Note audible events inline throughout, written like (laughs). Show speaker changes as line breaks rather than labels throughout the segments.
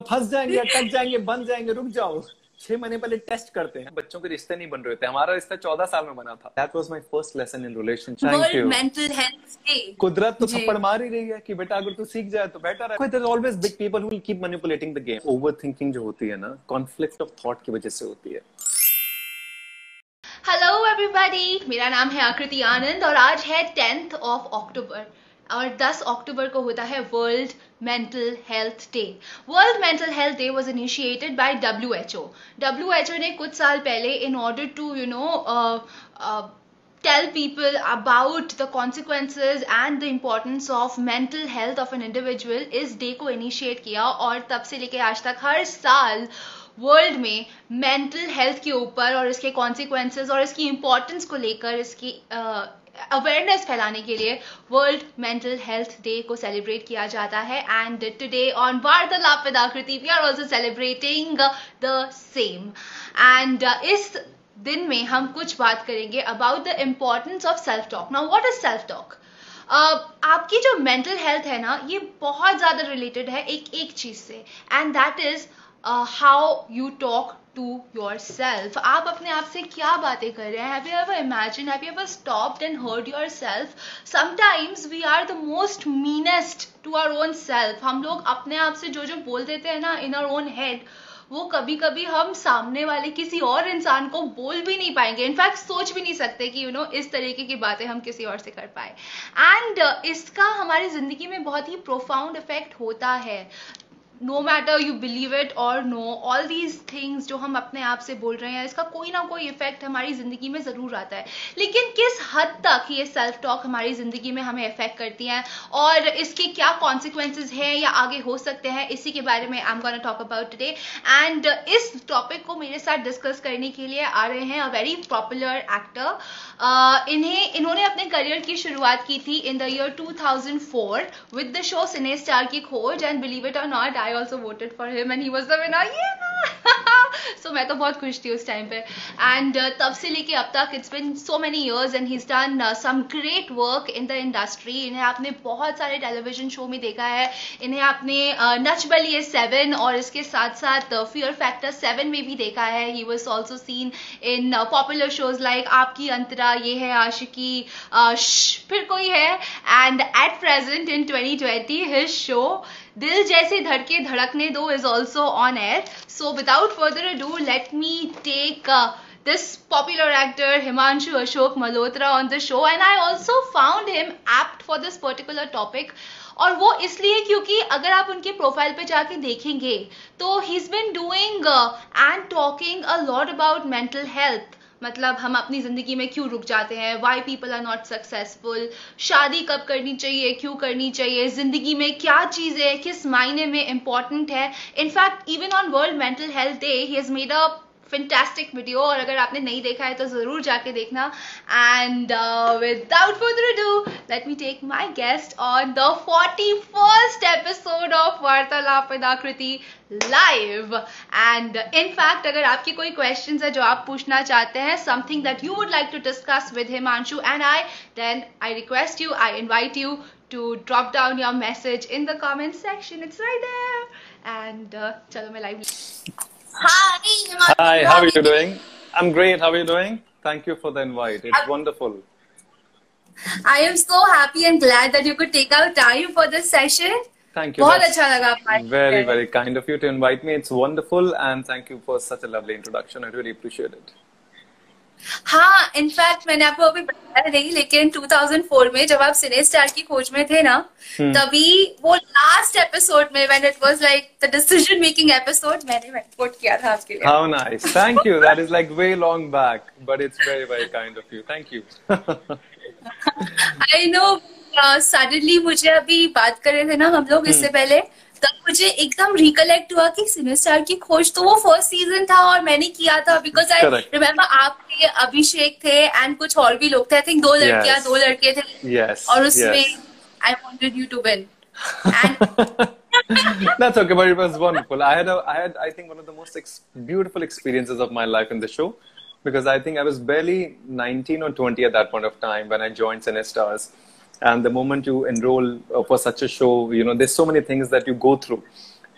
फंस जाएँगे अटक जाएँगे बन जाएँगे रुक जाओ। छह महीने पहले टेस्ट करते हैं। बच्चों के रिश्ते नहीं बन रहे थे हमारा रिश्ता चौदह साल में बना था। That was my first lesson in relation thank
you mental health
कुदरत तो थप्पड़ मार ही रही है कि बेटा अगर तू सीख जाए तो बेटर है। There always big people who will keep manipulating the game overthinking जो होती है ना कॉन्फ्लिक्ट ऑफ़ थॉट की वजह से होती है।
हेलो एवरीबॉडी मेरा नाम है आकृति आनंद और आज है टेंथ ऑफ़ अक्टूबर और 10 अक्टूबर को होता है world mental health day was initiated by W H O W H O ने कुछ साल पहले in order to you know tell people about the consequences and the importance of mental health of an individual इस day को initiate किया और तब से लेके आज तक हर साल वर्ल्ड में मेंटल हेल्थ के ऊपर और इसके कॉन्सिक्वेंसेज और इसकी इंपॉर्टेंस को लेकर, इसकी अवेयरनेस फैलाने के लिए वर्ल्ड मेंटल हेल्थ डे को सेलिब्रेट किया जाता है and today on Vartalap with Aakriti we are also celebrating the same and इस दिन में हम कुछ बात करेंगे about the importance of self talk now what is self talk आपकी जो मेंटल हेल्थ है ना, ये बहुत ज़्यादा रिलेटेड है एक एक चीज़ से and that is how you talk to yourself आप अपने आप से क्या बातें कर रहे हैं? You ever imagine have you ever stopped and heard yourself sometimes we are the most meanest to our own self हम लोग अपने आप से जो जो बोल देते हैं ना इन आर ओन हेड वो कभी कभी हम सामने वाले किसी और इंसान को बोल भी नहीं पाएँगे। इनफैक्ट सोच भी नहीं सकते कि यू you नो know, इस तरीके की बातें हम किसी और से कर पाए। एंड uh, इसका हमारी ज़िंदगी में बहुत ही प्रोफाउंड इफ़ेक्ट होता है। No matter you believe it or no all these things जो हम अपने आप से बोल रहे हैं, इसका कोई ना कोई इफ़ेक्ट हमारी ज़िंदगी में ज़रूर आता है। लेकिन किस हद तक ये सेल्फ टॉक हमारी ज़िंदगी में हमें इफ़ेक्ट करती हैं और इसके क्या कॉन्सिक्वेंसेज हैं या आगे हो सकते हैं, इसी के बारे में I am gonna talk about today and इस टॉपिक को मेरे साथ डिस्कस करने के लिए आ रहे हैं अ वेरी पॉपुलर एक्टर इन्हें, इन्होंने अपने करियर की शुरुआत की थी in the year 2004 with the show cine star की खोज। And believe it or not I also voted for him and he was the winner. Yeah! So (laughs) so, मैं तो बहुत खुश थी उस टाइम पे एंड uh, तब से लेके अब तक it's been so many years and he done some great work in the industry इन्हें आपने बहुत सारे टेलीविज़न शो में देखा है. इन्हें आपने uh, नच बलिए सेवन और इसके साथ साथ फियर फैक्टर सेवन में भी देखा है. He was also seen in popular shows like आपकी अंतरा ये है आशिकी uh, फिर कोई है. And at present in 2020 his show दिल जैसे धड़के धड़कने दो is also on air so without further do let me take this popular actor Himanshu Ashok Malhotra on the show and I also found him apt for this particular topic और वो इसलिए क्योंकि अगर आप उनके प्रोफ़ाइल पे जाके देखेंगे तो he's been doing and talking a lot about mental health मतलब हम अपनी ज़िंदगी में क्यों रुक जाते हैं? Why people are not successful शादी कब करनी चाहिए? क्यों करनी चाहिए? ज़िंदगी में क्या चीज़ है किस मायने में इंपॉर्टेंट है? In fact even on world mental health day he has made a fantastic video और अगर आपने नहीं देखा है तो ज़रूर जाके देखना। And without further do let me take my guest on the forty first episode of Vartalap Aakriti live and in fact अगर आपकी कोई क्वेश्चन है जो आप पूछना चाहते हैं something that you would like to discuss with Himanshu and I then I request you I invite you to drop down your message in the comment section it's right there and चलो मैं live
Hi. Hi, how are you doing? I'm great. How are you doing? Thank you for the invite. It's I'm, wonderful.
I am so happy and glad that you could take out time for this session.
Thank you. बहुत अच्छा लगा Very, very kind of you to invite me. It's wonderful and thank you for such a lovely introduction. I really appreciate it.
हाँ in fact मैंने आपको अभी बताया नहीं लेकिन 2004 में जब आप सिने स्टार की खोज में थे ना hmm. तभी वो लास्ट एपिसोड में when it was like the decision making episode मैंने वोट किया था आपके लिए।
How nice thank you that is like way long back but it's very very kind of you thank you
I know suddenly मुझे अभी बात कर रहे थे ना हम लोग hmm. इससे पहले तब मुझे एकदम रिकलेक्ट हुआ कि सिनेस्टार की खोज तो वो फ़र्स्ट सीज़न था और मैंने किया था बिकॉज़ आई रिमेम्बर आप थे अभिषेक थे एंड कुछ और भी लोग थे आई थिंक दो लड़कियां yes. दो लड़के थे
yes.
और उसमें I wanted you to win
That's okay, but it was wonderful. I had, a, I had, I think, one of the most ex- beautiful experiences of my life in the show because I think I was barely 19 or 20 at that point of time when I joined Cinestars. and the moment you enroll uh, for such a show you know there's so many things that you go through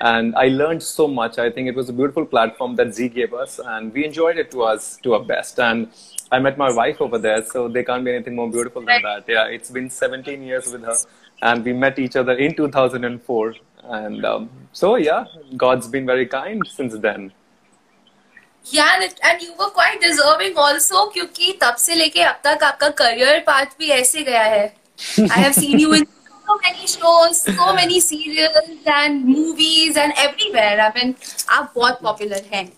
and I learned so much. I think it was a beautiful platform that Z gave us, and we enjoyed it to us to our best. And I met my wife over there, so there can't be anything more beautiful than that. Yeah, it's been 17 years with her, and we met each other in 2004. And um, so, yeah, God's been very kind since then.
Yeah, and you were quite deserving also क्योंकि तब से लेके अब तक आपका career path भी ऐसे गया है I have seen you in (laughs) so many shows, so many serials and movies and everywhere. I mean, आप बहुत popular हैं.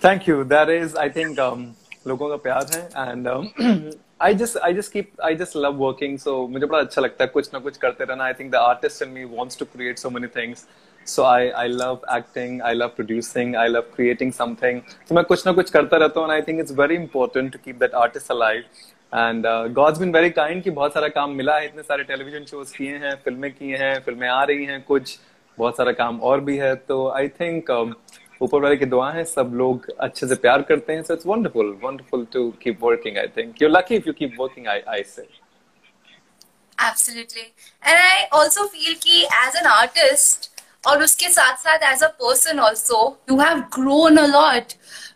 Thank you. That is, I think, um, लोगों का प्यार है and um, I just I just keep I just love working. So मुझे बड़ा अच्छा लगता है कुछ ना कुछ करते रहना. I think the artist in me wants to create so many things. So I I love acting. I love producing. I love creating something. So मैं कुछ ना कुछ करता रहता हूँ and I think it's very important to keep that artist alive. And God's been very kind कि बहुत सारा काम मिला है इतने सारे टेलीविज़न शोज़ किए हैं फ़िल्में किए हैं फ़िल्में आ रही हैं कुछ बहुत सारा काम और भी है तो आई थिंक um, ऊपर वाले की दुआ है सब लोग अच्छे से प्यार करते हैं so it's wonderful wonderful to keep working I think you lucky if you keep working I I say
Absolutely. And I also feel कि as an artist और उसके साथ साथ as a person also you have grown a lot.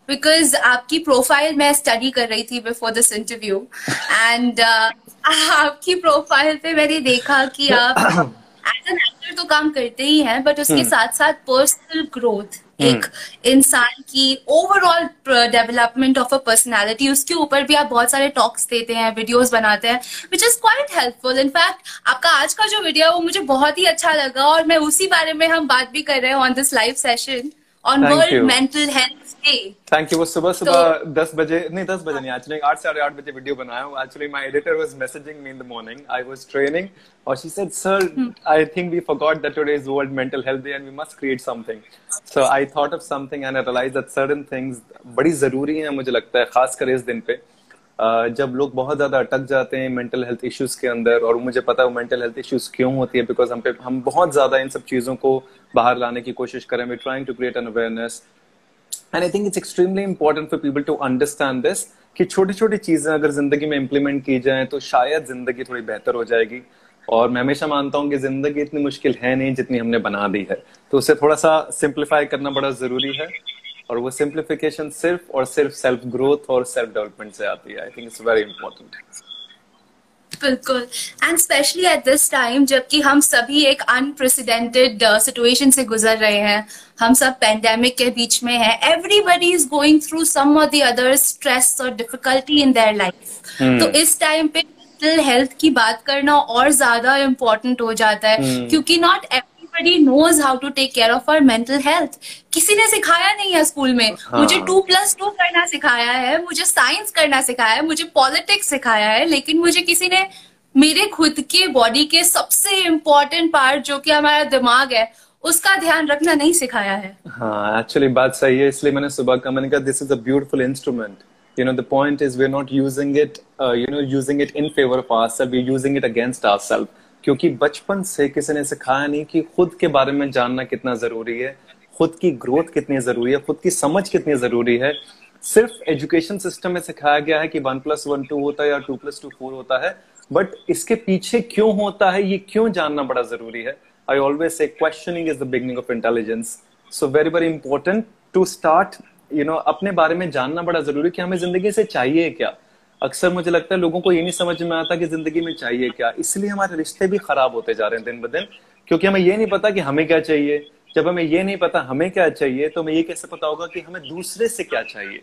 Because आपकी profile मैं study कर रही थी बिफोर दिस इंटरव्यू एंड आपकी प्रोफ़ाइल पे मैंने देखा कि आप एज एन एक्टर तो काम करते ही हैं बट उसके hmm. साथ साथ पर्सनल ग्रोथ hmm. एक इंसान की overall development of a personality उसके ऊपर भी आप बहुत सारे टॉक्स देते हैं वीडियोस बनाते हैं which is quite helpful in fact आपका आज का जो वीडियो है वो मुझे बहुत ही अच्छा लगा और मैं उसी बारे में हम बात भी कर रहे हैं on this live session on world mental health
thank you वो सुबह सुबह दस बजे नहीं दस बजे नहीं एक्चुअली आठ साढ़े आठ बजे वीडियो बनाया हूँ। Actually my editor was messaging me in the morning I was training और she said sir I think we forgot that today is world mental health day and we must create something so I thought of something and I realize that certain things बड़ी ज़रूरी है मुझे लगता है खासकर इस दिन पे। Uh, जब लोग बहुत ज़्यादा अटक जाते हैं मेंटल हेल्थ इश्यूज़ के अंदर और मुझे पता है मेंटल हेल्थ इश्यूज़ क्यों होती है बिकॉज़ हम पे हम बहुत ज़्यादा इन सब चीज़ों को बाहर लाने की कोशिश करें we trying to create an awareness and I think it's extremely important for people to understand this कि छोटी छोटी चीज़ें अगर ज़िंदगी में इम्प्लीमेंट की जाए तो शायद ज़िंदगी थोड़ी बेहतर हो जाएगी। और मैं हमेशा मानता हूँ कि ज़िंदगी इतनी मुश्किल है नहीं जितनी हमने बना दी है। तो उसे थोड़ा सा सिंप्लीफाई करना बड़ा ज़रूरी है। और वो सिंप्लीफिकेशन सिर्फ़ और सिर्फ़ सेल्फ ग्रोथ और सेल्फ डेवलपमेंट से आती है। I think it's very important
बिल्कुल। And specially at this time जबकि हम सभी एक अनप्रेसिडेंटेड सिचुएशन uh, से गुजर रहे हैं हम सब पेंडेमिक के बीच में हैं everybody is going through some or the other stress or difficulty in their life तो इस टाइम पे मेंटल हेल्थ की बात करना और ज़्यादा इम्पोर्टेंट हो जाता है hmm. क्योंकि not everybody knows how to take care of our mental health किसी ने सिखाया नहीं है स्कूल में। हाँ. मुझे टू प्लस टू करना सिखाया है मुझे साइंस करना सिखाया है मुझे पॉलिटिक्स सिखाया है लेकिन मुझे किसी ने मेरे खुद के बॉडी के सबसे इम्पोर्टेंट पार्ट जो कि हमारा दिमाग है उसका ध्यान रखना नहीं सिखाया है।
हाँ एक्चुअली बात सही है इसलिए मैंने सुबह का मैंने कहा this is a beautiful instrument you know the point is we're not using it uh, you know using it in favor of ourselves we're using it against ourselves. क्योंकि बचपन से किसी ने सिखाया नहीं कि खुद के बारे में जानना कितना ज़रूरी है, खुद की ग्रोथ कितनी ज़रूरी है, खुद की समझ कितनी ज़रूरी है। सिर्फ़ एजुकेशन सिस्टम में सिखाया गया है कि वन प्लस वन टू होता है या टू प्लस टू फोर होता है बट इसके पीछे क्यों होता है, ये क्यों जानना बड़ा ज़रूरी है? I always say questioning is the beginning of intelligence so very very important to start you know अपने बारे में जानना बड़ा ज़रूरी कि हमें ज़िंदगी से चाहिए क्या। अक्सर मुझे लगता है लोगों को ये नहीं समझ में आता कि ज़िंदगी में चाहिए क्या। इसलिए हमारे रिश्ते भी खराब होते जा रहे हैं दिन ब दिन क्योंकि हमें ये नहीं पता कि हमें क्या चाहिए। जब हमें ये नहीं पता हमें क्या चाहिए तो हमें ये कैसे पता होगा कि हमें दूसरे से क्या चाहिए।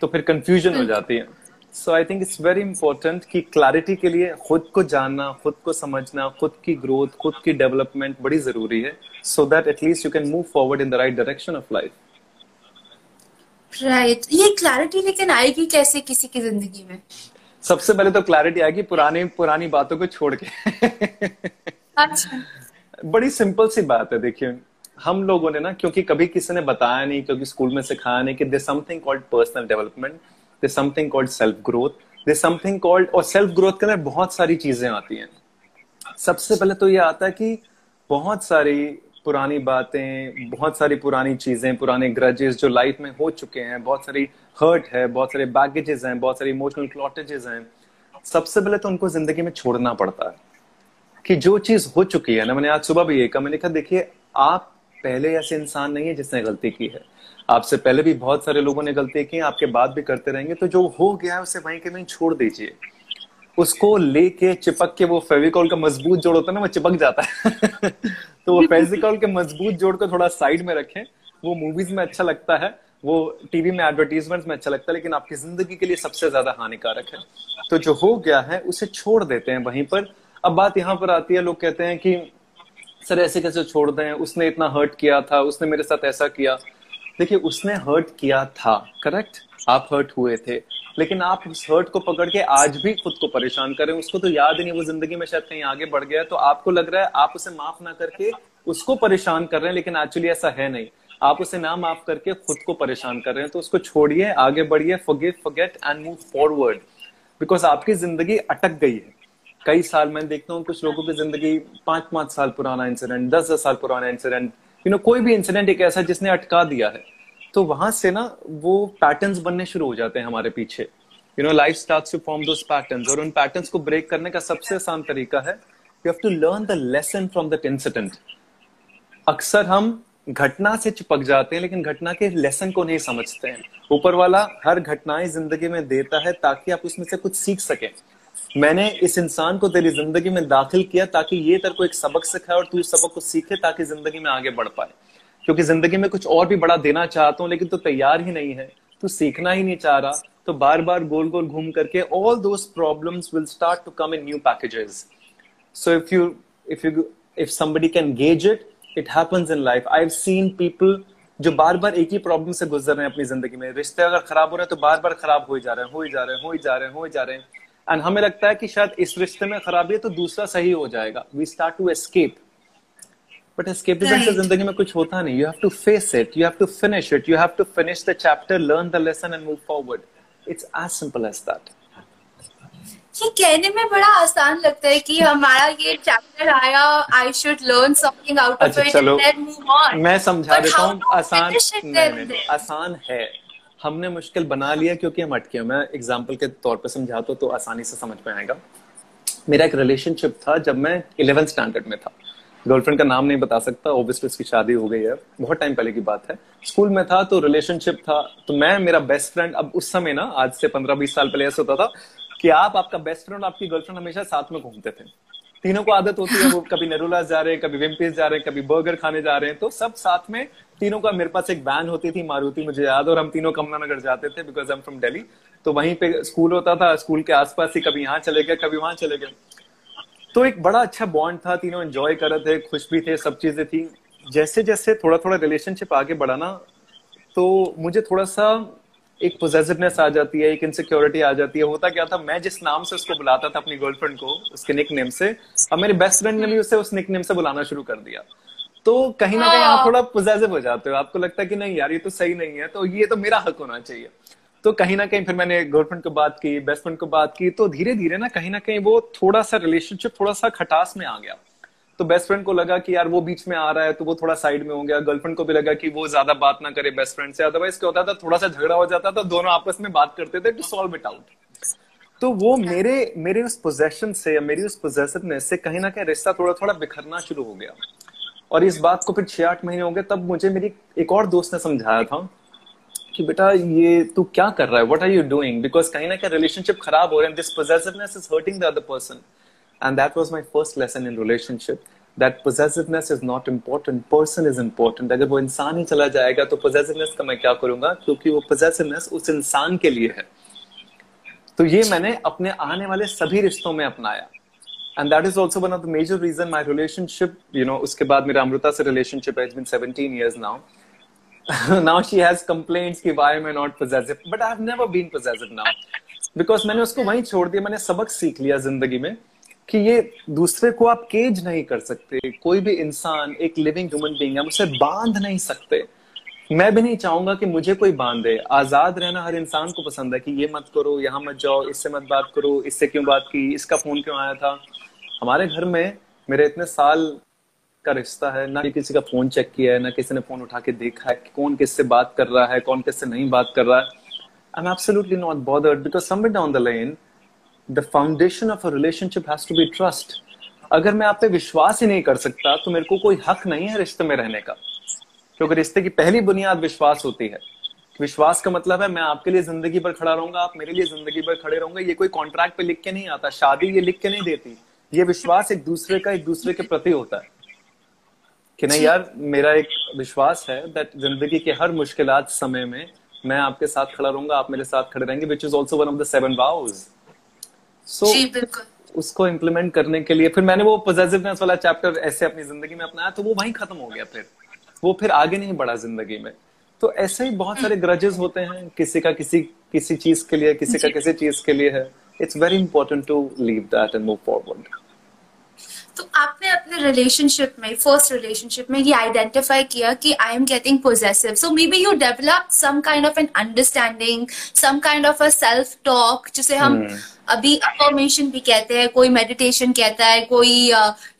तो फिर कंफ्यूजन हो जाती है। So I think it's very important कि क्लैरिटी के लिए खुद को जानना खुद को समझना खुद की ग्रोथ खुद की डेवलपमेंट बड़ी ज़रूरी है। So that at least you can move forward in the right direction of
life right right. ये क्लैरिटी लेकिन आएगी कैसे किसी की ज़िंदगी में?
सबसे पहले तो क्लैरिटी आएगी पुरानी पुरानी बातों को छोड़ के। अच्छा। बड़ी सिंपल सी बात है देखिए। हम लोगों ने ना क्योंकि कभी किसी ने बताया नहीं क्योंकि स्कूल में सिखाया नहीं कि this something called personal development this something called self growth this something called और सेल्फ ग्रोथ के अंदर बहुत सारी चीज़ें आती हैं। सबसे पहले तो ये आता है कि बहुत सारी पुरानी बातें, बहुत सारी पुरानी चीज़ें, पुराने ग्रजेस जो लाइफ में हो चुके हैं, बहुत सारी हर्ट है, बहुत सारे बैगेजेस हैं, बहुत सारे इमोशनल क्लॉटेजेस हैं, सबसे पहले तो उनको ज़िंदगी में छोड़ना पड़ता है कि जो चीज़ हो चुकी है ना, मैंने आज सुबह भी ये कहा मैंने कहा, देखिए, आप पहले ऐसे इंसान नहीं है जिसने गलती की है। आपसे पहले भी बहुत सारे लोगों ने गलती की, आपके बाद भी करते रहेंगे तो जो हो गया है, उसे वहीं के वहीं छोड़ दीजिए। उसको लेके चिपक के वो फेविकॉल का मज़बूत जोड़ होता है ना, वो चिपक जाता है। (laughs) तो वो (laughs) फेविकॉल के मज़बूत जोड़ को थोड़ा साइड में रखें। वो मूवीज़ में अच्छा लगता है वो टीवी में एडवर्टीजमेंट में अच्छा लगता है लेकिन आपकी ज़िंदगी के लिए सबसे ज़्यादा हानिकारक है। तो जो हो गया है उसे छोड़ देते हैं वहीं पर। अब बात यहाँ पर आती है लोग कहते हैं कि सर ऐसे कैसे छोड़ दें? उसने इतना हर्ट किया था उसने मेरे साथ ऐसा किया। देखिए उसने हर्ट किया था करेक्ट आप हर्ट हुए थे। लेकिन आप उस हर्ट को पकड़ के आज भी खुद को परेशान करें उसको तो याद ही नहीं, वो ज़िंदगी में शायद कहीं आगे बढ़ गया तो आपको लग रहा है आप उसे माफ़ ना करके उसको परेशान कर रहे हैं, लेकिन एक्चुअली ऐसा है नहीं। आप उसे ना माफ़ करके खुद को परेशान कर रहे हैं। तो उसको छोड़िए, आगे बढ़िए forgive forget and move forward because आपकी ज़िंदगी अटक गई है। कई साल मैं देखता हूँ, कुछ लोगों की ज़िंदगी पाँच पाँच साल पुराना इंसिडेंट दस दस साल पुराना इंसिडेंट यू नो कोई भी इंसिडेंट एक ऐसा जिसने अटका दिया है। तो वहाँ से ना वो पैटर्न्स बनने शुरू हो जाते हैं हमारे पीछे। You know life starts to form those patterns और उन पैटर्न्स को ब्रेक करने का सबसे आसान तरीका है you have to learn the lesson from that incident अक्सर हम घटना से चिपक जाते हैं, लेकिन घटना के लेसन को नहीं समझते हैं। ऊपर वाला हर घटनाएँ ज़िंदगी में देता है ताकि आप उसमें से कुछ सीख सके। मैंने इस इंसान को तेरी ज़िंदगी में दाखिल किया ताकि ये तेरे को एक सबक सिखाए और तू इस सबक को सीखे ताकि ज़िंदगी में आगे बढ़ पाए। क्योंकि ज़िंदगी में कुछ और भी बड़ा देना चाहता हूँ, लेकिन तो तैयार ही नहीं है। तू सीखना ही नहीं चाह रहा। तो बार बार गोल गोल घूम करके all those problems will start to come in new packages so if you if you if somebody can gauge it it happens in life I have seen people जो बार बार एक ही प्रॉब्लम से गुजर रहे हैं अपनी ज़िंदगी में। रिश्ते अगर खराब हो रहे हैं तो बार बार खराब हो ही जा रहे हैं, हो ही जा रहे हैं, हो ही जा रहे हैं, हो ही जा रहे हैं। एंड हमें लगता है कि शायद इस रिश्ते में खराबी है तो दूसरा सही हो जाएगा। We start to escape but escapism से ज़िंदगी में कुछ होता नहीं you have to face it you have to finish it you have to finish the chapter learn the lesson and move forward it's as simple as that
ये कहने में बड़ा आसान लगता है कि हमारा ये चैप्टर आया I should learn something out of it and then move on
मैं समझा देता हूँ आसान नहीं, नहीं, आसान है। हमने मुश्किल बना लिया क्योंकि हम अटके मैं एग्ज़ाम्पल के तौर पर समझाता तो आसानी से समझ में आएगा। मेरा एक रिलेशनशिप था जब मैं इलेवेंथ स्टैंडर्ड में था। गर्लफ्रेंड का नाम नहीं बता सकता ओबियसली उसकी शादी हो गई है। बहुत टाइम पहले की बात है। स्कूल में था तो रिलेशनशिप था। तो मैं, मेरा बेस्ट फ्रेंड अब उस समय ना, आज से पंद्रह बीस साल पहले ऐसा होता था कि आप, आपका बेस्ट फ्रेंड और आपकी गर्लफ्रेंड हमेशा साथ में घूमते थे। तीनों को आदत होती है, वो कभी नेरुलास जा रहे हैं, कभी विम्पीज जा रहे हैं, कभी बर्गर खाने जा रहे हैं। तो सब साथ में तीनों का, मेरे पास एक वैन होती थी मारुति मुझे याद, और हम तीनों कमला नगर जाते थे because I am from Delhi तो वहीं पे स्कूल होता था स्कूल के आसपास ही कभी यहाँ चले गए, कभी वहाँ चले गए। तो एक बड़ा अच्छा बॉन्ड था तीनों एंजॉय कर रहे थे खुश भी थे सब चीज़ें थी। जैसे जैसे थोड़ा थोड़ा रिलेशनशिप आगे बढ़ा ना तो मुझे थोड़ा सा एक पोजेसिवनेस आ जाती है एक इनसिक्योरिटी आ जाती है। होता क्या था मैं जिस नाम से उसको बुलाता था अपनी गर्लफ्रेंड को उसके निक नेम से अब मेरे बेस्ट फ्रेंड ने भी उसे उस निक नेम से बुलाना शुरू कर दिया। तो कहीं ना कहीं आप हाँ। थोड़ा पोजेसिव हो जाते हो आपको लगता है कि नहीं यार ये तो सही नहीं है तो ये तो मेरा हक होना चाहिए। तो कहीं ना कहीं फिर मैंने गर्लफ्रेंड को बात की बेस्ट फ्रेंड को बात की तो धीरे धीरे ना कहीं ना कहीं वो थोड़ा सा रिलेशनशिप थोड़ा सा खटास में आ गया। तो बेस्ट फ्रेंड को लगा कि यार वो बीच में आ रहा है तो वो थोड़ा साइड में हो गया गर्लफ्रेंड को भी लगा कि वो ज़्यादा बात ना करे बेस्ट फ्रेंड से। अदरवाइज़ क्या होता था थोड़ा सा झगड़ा हो जाता था दोनों आपस में बात करते थे टू सॉल्व इट आउट तो वो मेरे मेरे उस पोजेशन से या मेरी उस पोजेसिवनेस से कहीं ना कहीं रिश्ता थोड़ा थोड़ा बिखरना शुरू हो गया। और इस बात को फिर छह आठ महीने हो गए तब मुझे मेरी एक और दोस्त ने समझाया था। कि बेटा ये तू क्या कर रहा है? What are you doing because कहीं ना कहीं रिलेशनशिप खराब हो रहे हैं। This possessiveness is hurting the other person and that was my first lesson in relationship that possessiveness is not important person is important अगर वो इंसान ही चला जाएगा तो पोजेसिवनेस का मैं क्या करूँगा? क्योंकि वो पोजेसिवनेस उस इंसान के लिए है। तो ये मैंने अपने आने वाले सभी रिश्तों में अपनाया। And that is also one of the major reason my relationship you know उसके बाद मेरा अमृता से रिलेशनशिप है been seventeen years now now she has complaints कि why am I not possessive? But I have never been possessive now. Because मैंने उसको वहीं छोड़ दिया, मैंने सबक सीख लिया ज़िंदगी में कि ये दूसरे को आप केज नहीं कर सकते। कोई भी इंसान, एक लिविंग ह्यूमन बींग है उसे बाँध नहीं सकते। मैं भी नहीं चाहूँगा कि मुझे कोई बांधे। आज़ाद रहना हर इंसान को पसंद है कि ये मत करो, यहाँ मत जाओ, इससे मत बात करो, इससे क्यों बात की, इसका फ़ोन क्यों आया था? हमारे घर में मेरे इतने साल का रिश्ता है ना किसी का फ़ोन चेक किया है ना किसी ने फ़ोन उठा के देखा है कि कौन किससे बात कर रहा है कौन किससे नहीं बात कर रहा है। I'm absolutely not bothered because somewhere down the lane, the foundation of a relationship has to be trust. अगर मैं आप पे विश्वास ही नहीं कर सकता तो मेरे को कोई हक नहीं है रिश्ते में रहने का। क्योंकि रिश्ते की पहली बुनियाद विश्वास होती है। विश्वास का मतलब है मैं आपके लिए ज़िंदगी भर खड़ा रहूँगा आप मेरे लिए ज़िंदगी भर खड़े रहोगे ये कोई कॉन्ट्रैक्ट पे लिख के नहीं आता शादी ये लिख के नहीं देती। ये विश्वास एक दूसरे का एक दूसरे के प्रति होता है। कि नहीं यार मेरा एक विश्वास है दैट ज़िंदगी के हर मुश्किल समय में मैं आपके साथ खड़ा रहूँगा आप मेरे साथ खड़े रहेंगे which is also one of the seven vows so उसको इम्प्लीमेंट करने के लिए फिर मैंने वो पॉजिटिवनेस वाला चैप्टर ऐसे अपनी ज़िंदगी में अपनाया तो वो वहीं खत्म हो गया फिर। वो फिर आगे नहीं बढ़ा ज़िंदगी में। तो ऐसे ही बहुत सारे ग्रजेस होते हैं किसी का किसी किसी चीज़ के लिए किसी का किसी चीज़ के लिए है। It's very important to leave that and move forward
तो आपने अपने रिलेशनशिप में फ़र्स्ट रिलेशनशिप में ये आइडेंटिफाई किया कि I am getting possessive so maybe you develop some kind of an understanding some kind of a self talk जिसे हम hmm. अभी अफॉर्मेशन भी कहते हैं कोई मेडिटेशन कहता है कोई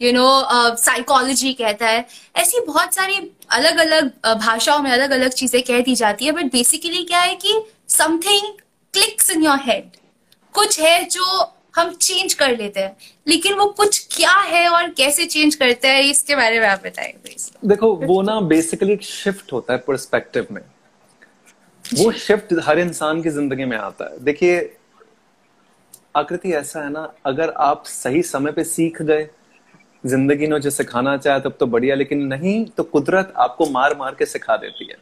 यू नो साइकोलॉजी कहता है। ऐसी बहुत सारी अलग अलग भाषाओं में अलग अलग चीज़ें कह दी जाती है बट बेसिकली क्या है कि something clicks in your head कुछ है जो हम चेंज कर लेते हैं। लेकिन वो कुछ क्या है और कैसे चेंज करते हैं इसके बारे में आप बताएँगे
देखो वो ना बेसिकली एक शिफ्ट होता है परस्पेक्टिव में। वो शिफ्ट हर इंसान की ज़िंदगी में आता है। देखिए आकृति ऐसा है ना अगर आप सही समय पे सीख गए ज़िंदगी ने जो सिखाना चाहे तब तो बढ़िया लेकिन नहीं तो कुदरत आपको मार मार के सिखा देती है।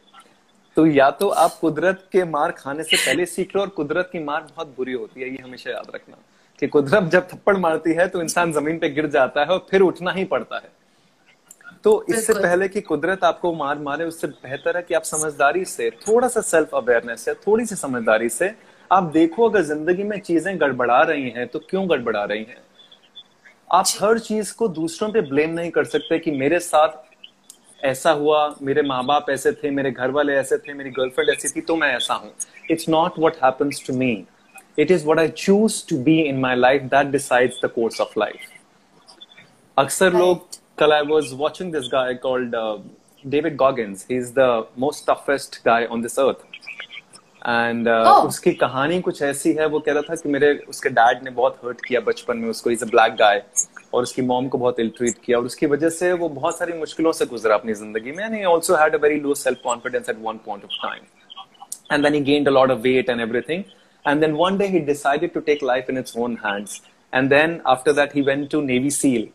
तो या तो आप कुदरत के मार खाने से पहले सीख लो और कुदरत की मार बहुत बुरी होती है ये हमेशा याद रखना। कि कुदरत जब थप्पड़ मारती है तो इंसान ज़मीन पे गिर जाता है और फिर उठना ही पड़ता है। तो इससे पहले कि कुदरत आपको मार मारे उससे बेहतर है कि आप समझदारी से थोड़ा सा सेल्फ अवेयरनेस या थोड़ी सी समझदारी से आप देखो अगर ज़िंदगी में चीज़ें गड़बड़ा रही हैं तो क्यों गड़बड़ा रही हैं? आप हर चीज़ को दूसरों पे ब्लेम नहीं कर सकते कि मेरे साथ ऐसा हुआ मेरे माँ बाप ऐसे थे मेरे घर वाले ऐसे थे मेरी गर्लफ्रेंड ऐसी थी तो मैं ऐसा हूँ। It's not what happens to me it is what I choose to be in my life that decides the course of life अक्सर लोग कल I was watching this guy called David Goggins he is the most toughest guy on this earth and uh, oh. उसकी कहानी कुछ ऐसी है वो कह रहा था कि मेरे उसके डैड ने बहुत हर्ट किया बचपन में उसको. इज़ अ ब्लैक गाय और उसकी मॉम को बहुत इल ट्रीट किया. और उसकी वजह से वो बहुत सारी मुश्किलों से गुजरा अपनी ज़िंदगी में. And he also had a very low self confidence at one point of time and then he gained a lot of weight and everything And then one day he decided to take life in its own hands and then after that he went to navy seal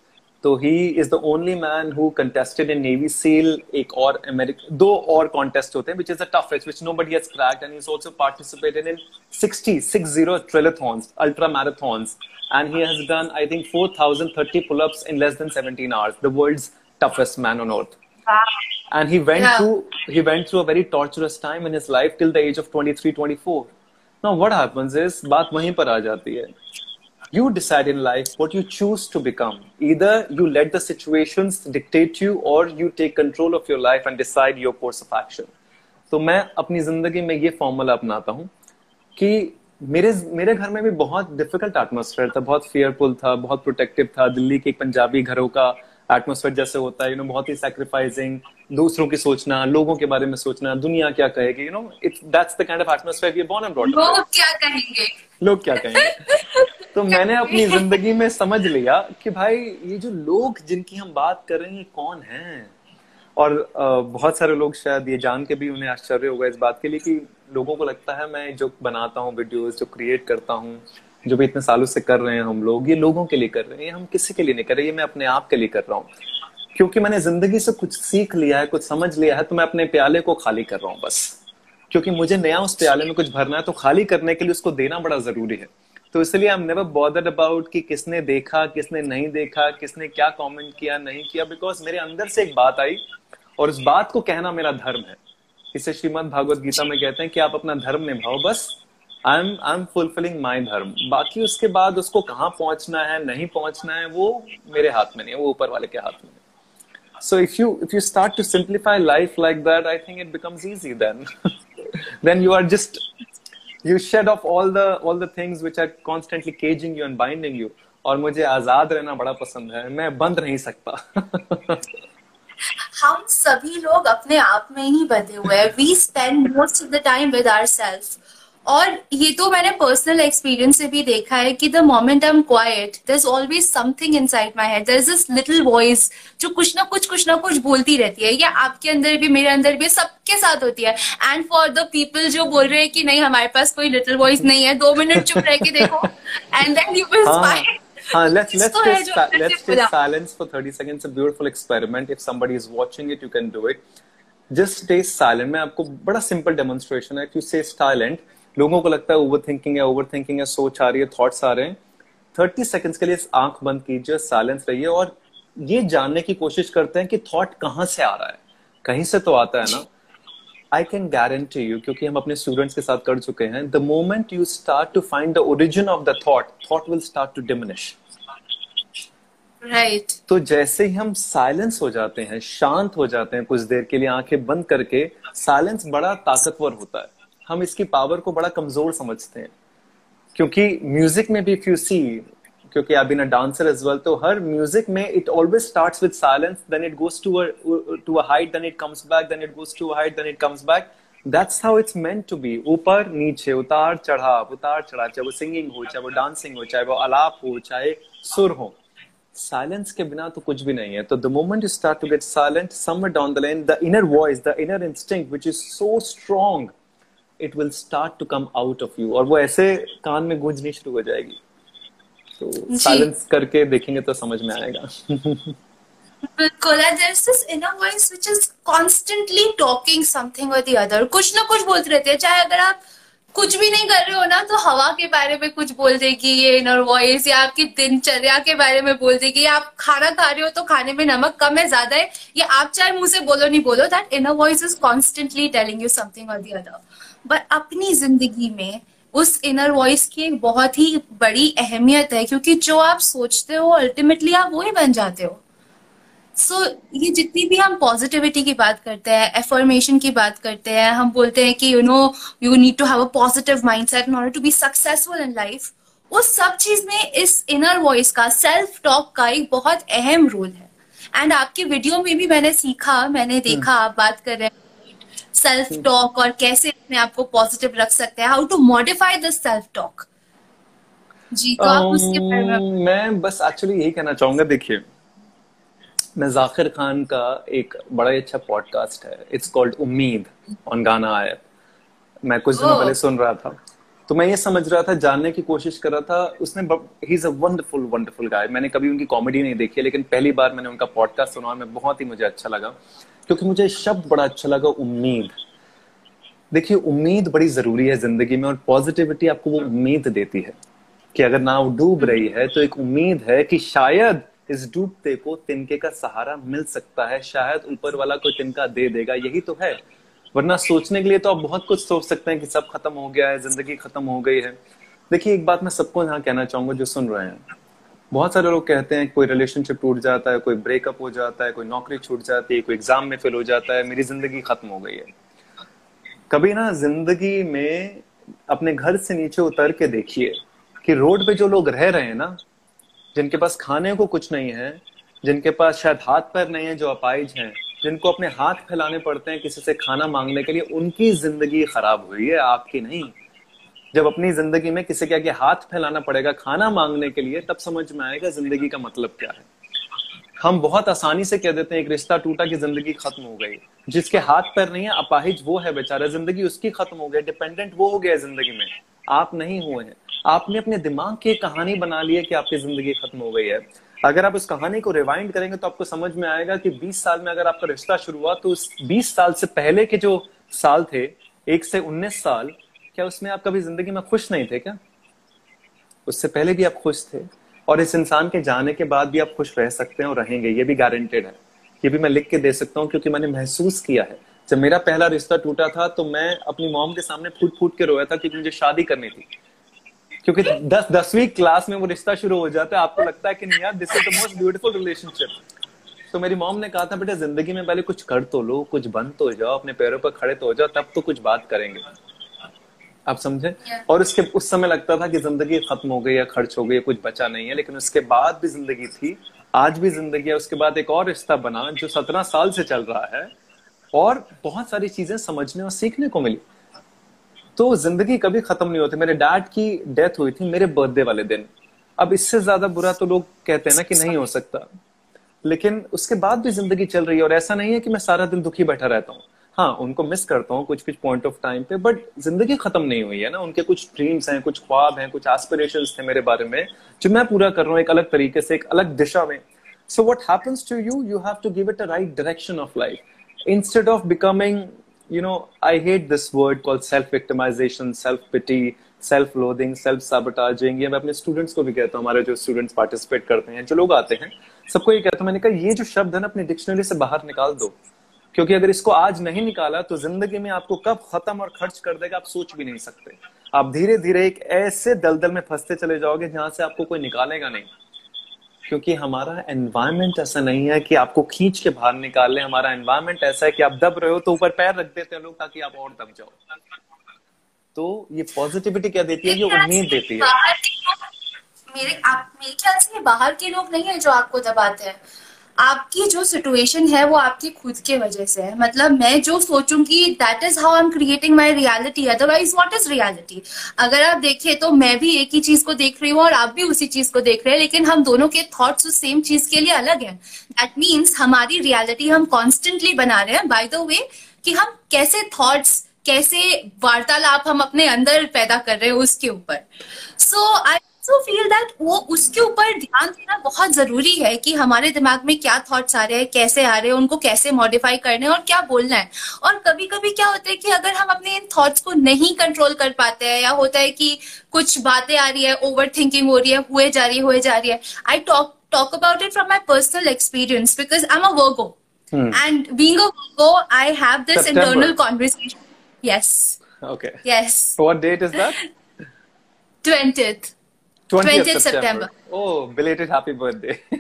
तो he is the only man who contested in navy seal एक और America दो और contest होते हैं which is the toughest which nobody has cracked and is also participated in 60 60 triathlons ultra marathons and he has done I think 4030 pull-ups in less than 17 hours the world's toughest man on earth wow. and he went yeah. through he went through a very torturous time in his life till the age of 23 24 now what happens is baat wahin par aa jati hai you decide in life what you choose to become either you let the situations dictate you or you take control of your life and decide your course of action तो मैं अपनी ज़िंदगी में ये formula अपनाता हूँ कि मेरे मेरे घर में भी बहुत डिफ़िकल्ट एटमोसफेयर था बहुत फियरफुल था बहुत प्रोटेक्टिव था दिल्ली के पंजाबी घरों का एटमोसफेयर जैसे होता है यू नो बहुत ही सैक्रिफाइसिंग दूसरों की सोचना लोगों के बारे में सोचना दुनिया क्या कहेगी you know it's that's the kind of atmosphere we born and brought
लोग क्या कहेंगे?
लोग क्या कहेंगे? (laughs) तो मैंने अपनी ज़िंदगी में समझ लिया कि भाई ये जो लोग जिनकी हम बात कर रहे हैं कौन है? और बहुत सारे लोग शायद ये जान के भी उन्हें आश्चर्य होगा इस बात के लिए कि लोगों को लगता है मैं जो बनाता हूँ वीडियोस जो क्रिएट करता हूँ जो भी इतने सालों से कर रहे हैं हम लोग ये लोगों के लिए कर रहे हैं ये हम किसी के लिए नहीं कर रहे ये मैं अपने आप के लिए कर रहा हूँ। क्योंकि मैंने ज़िंदगी से कुछ सीख लिया है, कुछ समझ लिया है तो मैं अपने प्याले को खाली कर रहा हूँ बस। क्योंकि मुझे नया उस प्याले में कुछ भरना है तो खाली करने के लिए उसको देना बड़ा ज़रूरी है। तो इसलिए I am never bothered about कि किसने देखा, किसने नहीं देखा, किसने क्या कमेंट किया, नहीं किया बिकॉज़ मेरे अंदर से एक बात आई, और उस बात को कहना मेरा धर्म है। इसे श्रीमद भागवत गीता में कहते हैं कि आप अपना धर्म निभाओ बस। I am I am fulfilling my धर्म। बाकी उसके बाद उसको कहाँ पहुँचना है, नहीं पहुँचना है, वो मेरे हाथ में नहीं है, वो ऊपर वाले के हाथ में so if you if you start to simplify life like that i think it becomes easy then (laughs) then you are just you shed off all the all the things which are constantly caging you and binding you और मुझे आजाद रहना बड़ा पसंद है मैं बंद नहीं सकता (laughs)
हम सभी लोग अपने आप में ही बंधे हुए हैं we spend most of the time with our self और ये तो मैंने पर्सनल एक्सपीरियंस से भी देखा है कि the moment I am quiet there is always something inside my head there is this little voice जो कुछ ना कुछ कुछ ना कुछ बोलती रहती है या आपके अंदर भी मेरे अंदर भी सबके साथ होती है एंड फॉर द पीपल जो बोल रहे हैं कि नहीं हमारे पास कोई लिटिल वॉइस नहीं है दो मिनट चुप रह के देखो and then you will
Uh, let's let's just let's just silence for 30 seconds. A beautiful experiment. If somebody is watching it, you can do it. Just stay silent. मैं आपको बड़ा simple demonstration है. If you stay silent, लोगों को लगता है overthinking है overthinking है सोच आ रही है थॉट्स आ रहे हैं। थर्टी सेकेंड्स के लिए आँख बंद कीजिए साइलेंस रहिए और ये जानने की कोशिश करते हैं कि थॉट कहाँ से आ रहा है। कहीं से तो आता है ना। आई कैन गारंटी यू क्योंकि हम अपने स्टूडेंट्स के साथ कर चुके हैं the moment you start to find the origin of the thought thought will start to diminish
right
तो जैसे ही हम साइलेंस हो जाते हैं शांत हो जाते हैं कुछ देर के लिए आँखें बंद करके साइलेंस बड़ा ताकतवर होता है। हम इसकी पावर को बड़ा कमज़ोर समझते हैं। क्योंकि म्यूज़िक में भी इफ़ यू सी क्योंकि I been a dancer as well तो हर म्यूज़िक में it always starts with silence then it goes to to a height then it comes back then it goes to height then it comes back that's how it's meant to be ऊपर, नीचे, उतार चढ़ाव उतार चढ़ाव, चाहे वो singing हो, चाहे वो डांसिंग हो, चाहे वो अलाप हो, चाहे सुर हो। साइलेंस के बिना तो कुछ भी नहीं है। तो the moment you start to get silent somewhere down the line the inner voice the inner instinct which is so strong it will start to come out of you और वो ऐसे कान में गूंजनी शुरू हो जाएगी। तो साइलेंस करके देखेंगे तो समझ में आएगा।
बिल्कुल there's this inner voice which is constantly talking something or the other कुछ ना कुछ बोलते रहते हैं चाहे अगर आप कुछ भी नहीं कर रहे हो ना तो हवा के बारे में कुछ बोल देगी ये इनर वॉइस या आपकी दिनचर्या के बारे में बोल देगी या आप खाना खा रहे हो तो खाने में नमक कम है ज़्यादा है या आप चाहे मुँह से बोलो नहीं बोलो that inner voice is constantly telling you something और दी अदर बट अपनी ज़िंदगी में उस इनर वॉइस की एक बहुत ही बड़ी अहमियत है क्योंकि जो आप सोचते हो अल्टीमेटली आप वो ही बन जाते हो। सो so, ये जितनी भी हम पॉजिटिविटी की बात करते हैं एफर्मेशन की बात करते हैं हम बोलते हैं कि you know you need to have a positive mindset in order to be successful in life उस सब चीज़ में इस इनर वॉइस का सेल्फ टॉक का एक बहुत अहम रोल है। एंड आपके वीडियो में भी मैंने सीखा मैंने देखा आप बात कर रहे हैं सेल्फ टॉक और कैसे अपने आप को पॉजिटिव रख सकते हैं. How to modify this self talk जी तो आप उसके बारे
में मैं बस एक्चुअली यही कहना चाहूँगा देखिए मैं जाकिर खान का एक बड़ा ही अच्छा पॉडकास्ट है. इट्स कॉल्ड उम्मीद ऑन गाना आया. मैं कुछ दिनों पहले सुन रहा था. तो मैं ये समझ रहा था जानने की कोशिश कर रहा था उसने he is a wonderful wonderful guy मैंने कभी उनकी कॉमेडी नहीं देखी है लेकिन पहली बार मैंने उनका पॉडकास्ट सुना और मैं बहुत ही मुझे अच्छा लगा क्योंकि मुझे शब्द बड़ा अच्छा लगा उम्मीद. देखिए, उम्मीद बड़ी ज़रूरी है ज़िंदगी में और पॉजिटिविटी आपको वो उम्मीद देती है कि अगर नाव डूब रही है तो एक उम्मीद है कि शायद इस डूबते को तिनके का सहारा मिल सकता है, शायद ऊपर वाला कोई तिनका दे देगा, यही तो है। वरना सोचने के लिए तो आप बहुत कुछ सोच सकते हैं कि सब खत्म हो गया है, ज़िंदगी खत्म हो गई है। देखिए, एक बात मैं सबको यहाँ कहना चाहूँगा जो सुन रहे हैं। बहुत सारे लोग कहते हैं कोई रिलेशनशिप टूट जाता है, कोई ब्रेकअप हो जाता है, कोई नौकरी छूट जाती है, कोई एग्ज़ाम में फेल हो जाता है, मेरी ज़िंदगी खत्म हो गई है। कभी ना ज़िंदगी में अपने घर से नीचे उतर के देखिए कि रोड पे जो लोग रह रहे हैं ना, जिनके पास खाने को कुछ नहीं है, जिनके पास शायद हाथ पैर नहीं है जो अपाइज हैं, जिनको अपने हाथ फैलाने पड़ते हैं किसी से खाना मांगने के लिए, उनकी ज़िंदगी खराब हुई है, आपकी नहीं। जब अपनी ज़िंदगी में किसी के आगे हाथ फैलाना पड़ेगा खाना मांगने के लिए, तब समझ में आएगा ज़िंदगी का मतलब क्या है। हम बहुत आसानी से कह देते हैं, एक रिश्ता टूटा कि ज़िंदगी खत्म हो गई। जिसके हाथ पर नहीं है, अपाहिज वो है बेचारा, ज़िंदगी उसकी खत्म हो गई, डिपेंडेंट वो हो गया ज़िंदगी में। आप नहीं हुए हैं। आपने अपने दिमाग की कहानी बना ली है कि आपकी ज़िंदगी खत्म हो गई है। अगर आप उस कहानी को रिवाइंड करेंगे तो आपको समझ में आएगा कि 20 साल में अगर आपका रिश्ता शुरू हुआ तो उस 20 साल से पहले के जो साल थे, एक से 19 साल, क्या उसमें आप कभी ज़िंदगी में खुश नहीं थे क्या? उससे पहले भी आप खुश थे? और इस इंसान के जाने के बाद भी आप खुश रह सकते हैं और रहेंगे, ये भी गारंटेड है। ये भी मैं लिख के दे सकता हूँ क्योंकि मैंने महसूस किया है। जब मेरा पहला रिश्ता टूटा था तो मैं अपनी मॉम के सामने फूट फूट के रोया था क्योंकि मुझे शादी करनी थी। क्योंकि दस, दसवीं क्लास में वो रिश्ता शुरू हो जाता है, आपको लगता है कि नहीं यार this is the most beautiful relationship तो मेरी मॉम ने कहा था, बेटा, ज़िंदगी में पहले कुछ कर तो लो, कुछ बन तो जाओ, अपने पैरों पर खड़े तो हो जाओ, तब तो कुछ बात करेंगे। आप समझे? और उसके उस समय लगता था कि ज़िंदगी खत्म हो गई या खर्च हो गई कुछ बचा नहीं है लेकिन उसके बाद भी ज़िंदगी थी आज भी ज़िंदगी है। उसके बाद एक और रिश्ता बना जो सत्रह साल से चल रहा है और बहुत सारी चीज़ें समझने और सीखने को मिली। तो ज़िंदगी कभी खत्म नहीं होती। मेरे डैड की डेथ हुई थी मेरे बर्थडे वाले दिन। अब इससे ज़्यादा बुरा तो लोग कहते हैं ना कि नहीं हो सकता। लेकिन उसके बाद भी ज़िंदगी चल रही है और ऐसा नहीं है कि मैं सारा दिन दुखी बैठा रहता हूँ। हाँ उनको मिस करता हूँ कुछ कुछ पॉइंट ऑफ़ टाइम पे बट ज़िंदगी खत्म नहीं हुई है ना। उनके कुछ ड्रीम्स हैं, कुछ ख्वाब हैं, कुछ एस्पिरेशन थे मेरे बारे में, जो मैं पूरा कर रहा हूँ एक अलग तरीके से, एक अलग दिशा में। So what happens to you you have to give it a right direction of life instead of becoming you know, i hate this word called self victimization self pity self loathing self sabotaging ये मैं अपने students को भी कहता हूँ, हमारे जो students participate करते हैं, जो लोग आते हैं, सबको ये कहता हूँ, मैंने कहा, ये जो शब्द है ना, अपनी डिक्शनरी से बाहर निकाल दो। क्योंकि अगर इसको आज नहीं निकाला तो ज़िंदगी में आपको कब खत्म और खर्च कर देगा आप सोच भी नहीं सकते। आप धीरे धीरे एक ऐसे दलदल में फंसते चले जाओगे जहाँ से आपको कोई निकालेगा नहीं। क्योंकि हमारा एनवायरमेंट ऐसा नहीं है कि आपको खींच के बाहर निकाल ले। हमारा एनवायरमेंट ऐसा है कि आप दब रहे हो तो ऊपर पैर रख देते हैं लोग ताकि आप और दब जाओ। तो ये पॉजिटिविटी क्या देती है? ये उम्मीद देती है।
मेरे आप मेरे ख्याल से बाहर के लोग नहीं है जो आपको दबाते हैं। आपकी जो सिचुएशन है, वो आपकी खुद के वजह से है। मतलब मैं जो सोचूँगी that is how I am creating my reality otherwise what is reality अगर आप देखिए तो मैं भी एक ही चीज़ को देख रही हूँ और आप भी उसी चीज़ को देख रहे हैं, लेकिन हम दोनों के थॉट्स उस सेम चीज़ के लिए अलग है। दैट मीन्स हमारी रियालिटी हम कॉन्स्टेंटली बना रहे हैं। बाय द वे कि हम कैसे थॉट्स कैसे वार्तालाप हम अपने अंदर पैदा कर रहे हैं उसके ऊपर। So I also feel that वो उसके ऊपर ध्यान देना बहुत ज़रूरी है कि हमारे दिमाग में क्या थॉट्स आ रहे हैं कैसे आ रहे हैं उनको कैसे मॉडिफाई करने और क्या बोलना है और कभी कभी क्या होता है कि अगर हम अपने इन थॉट्स को नहीं कंट्रोल कर पाते हैं या होता है कि कुछ बातें आ रही है ओवर थिंकिंग हो रही है हुए जा रही है हुए जा रही है I talk talk about it from my personal experience because I am a. And being a Virgo, I have this September. internal conversation. Yes.
Okay.
Yes.
What date is that? (laughs)
20th.
20th,
20th September.
Oh, belated happy birthday. (laughs)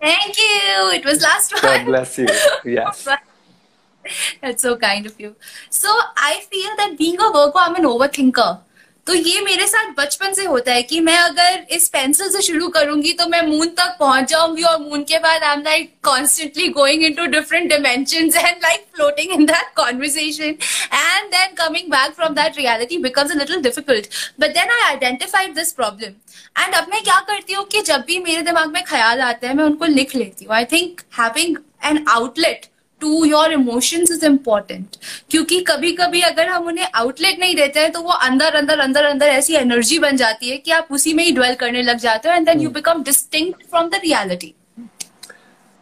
Thank you. It was last one.
God bless you. Yes. (laughs)
That's so kind of you. So I feel that being a Virgo, I'm an overthinker. तो ये मेरे साथ बचपन से होता है कि मैं अगर इस पेंसिल से शुरू करूँगी तो मैं मून तक पहुँच जाऊँगी और मून के बाद I am like constantly going into different dimension and like floating in that conversation and then coming back from that reality becomes a little difficult but then I identified this problem and अब मैं क्या करती हूँ कि जब भी मेरे दिमाग में ख्याल आते हैं, मैं उनको लिख लेती हूँ. I think having an outlet to your emotions is important. क्योंकि कभी कभी अगर हम उन्हें आउटलेट नहीं देते हैं तो वो अंदर अंदर अंदर अंदर ऐसी एनर्जी बन जाती है कि आप उसी में ही ड्वेल करने लग जाते हो and then you become distinct from the reality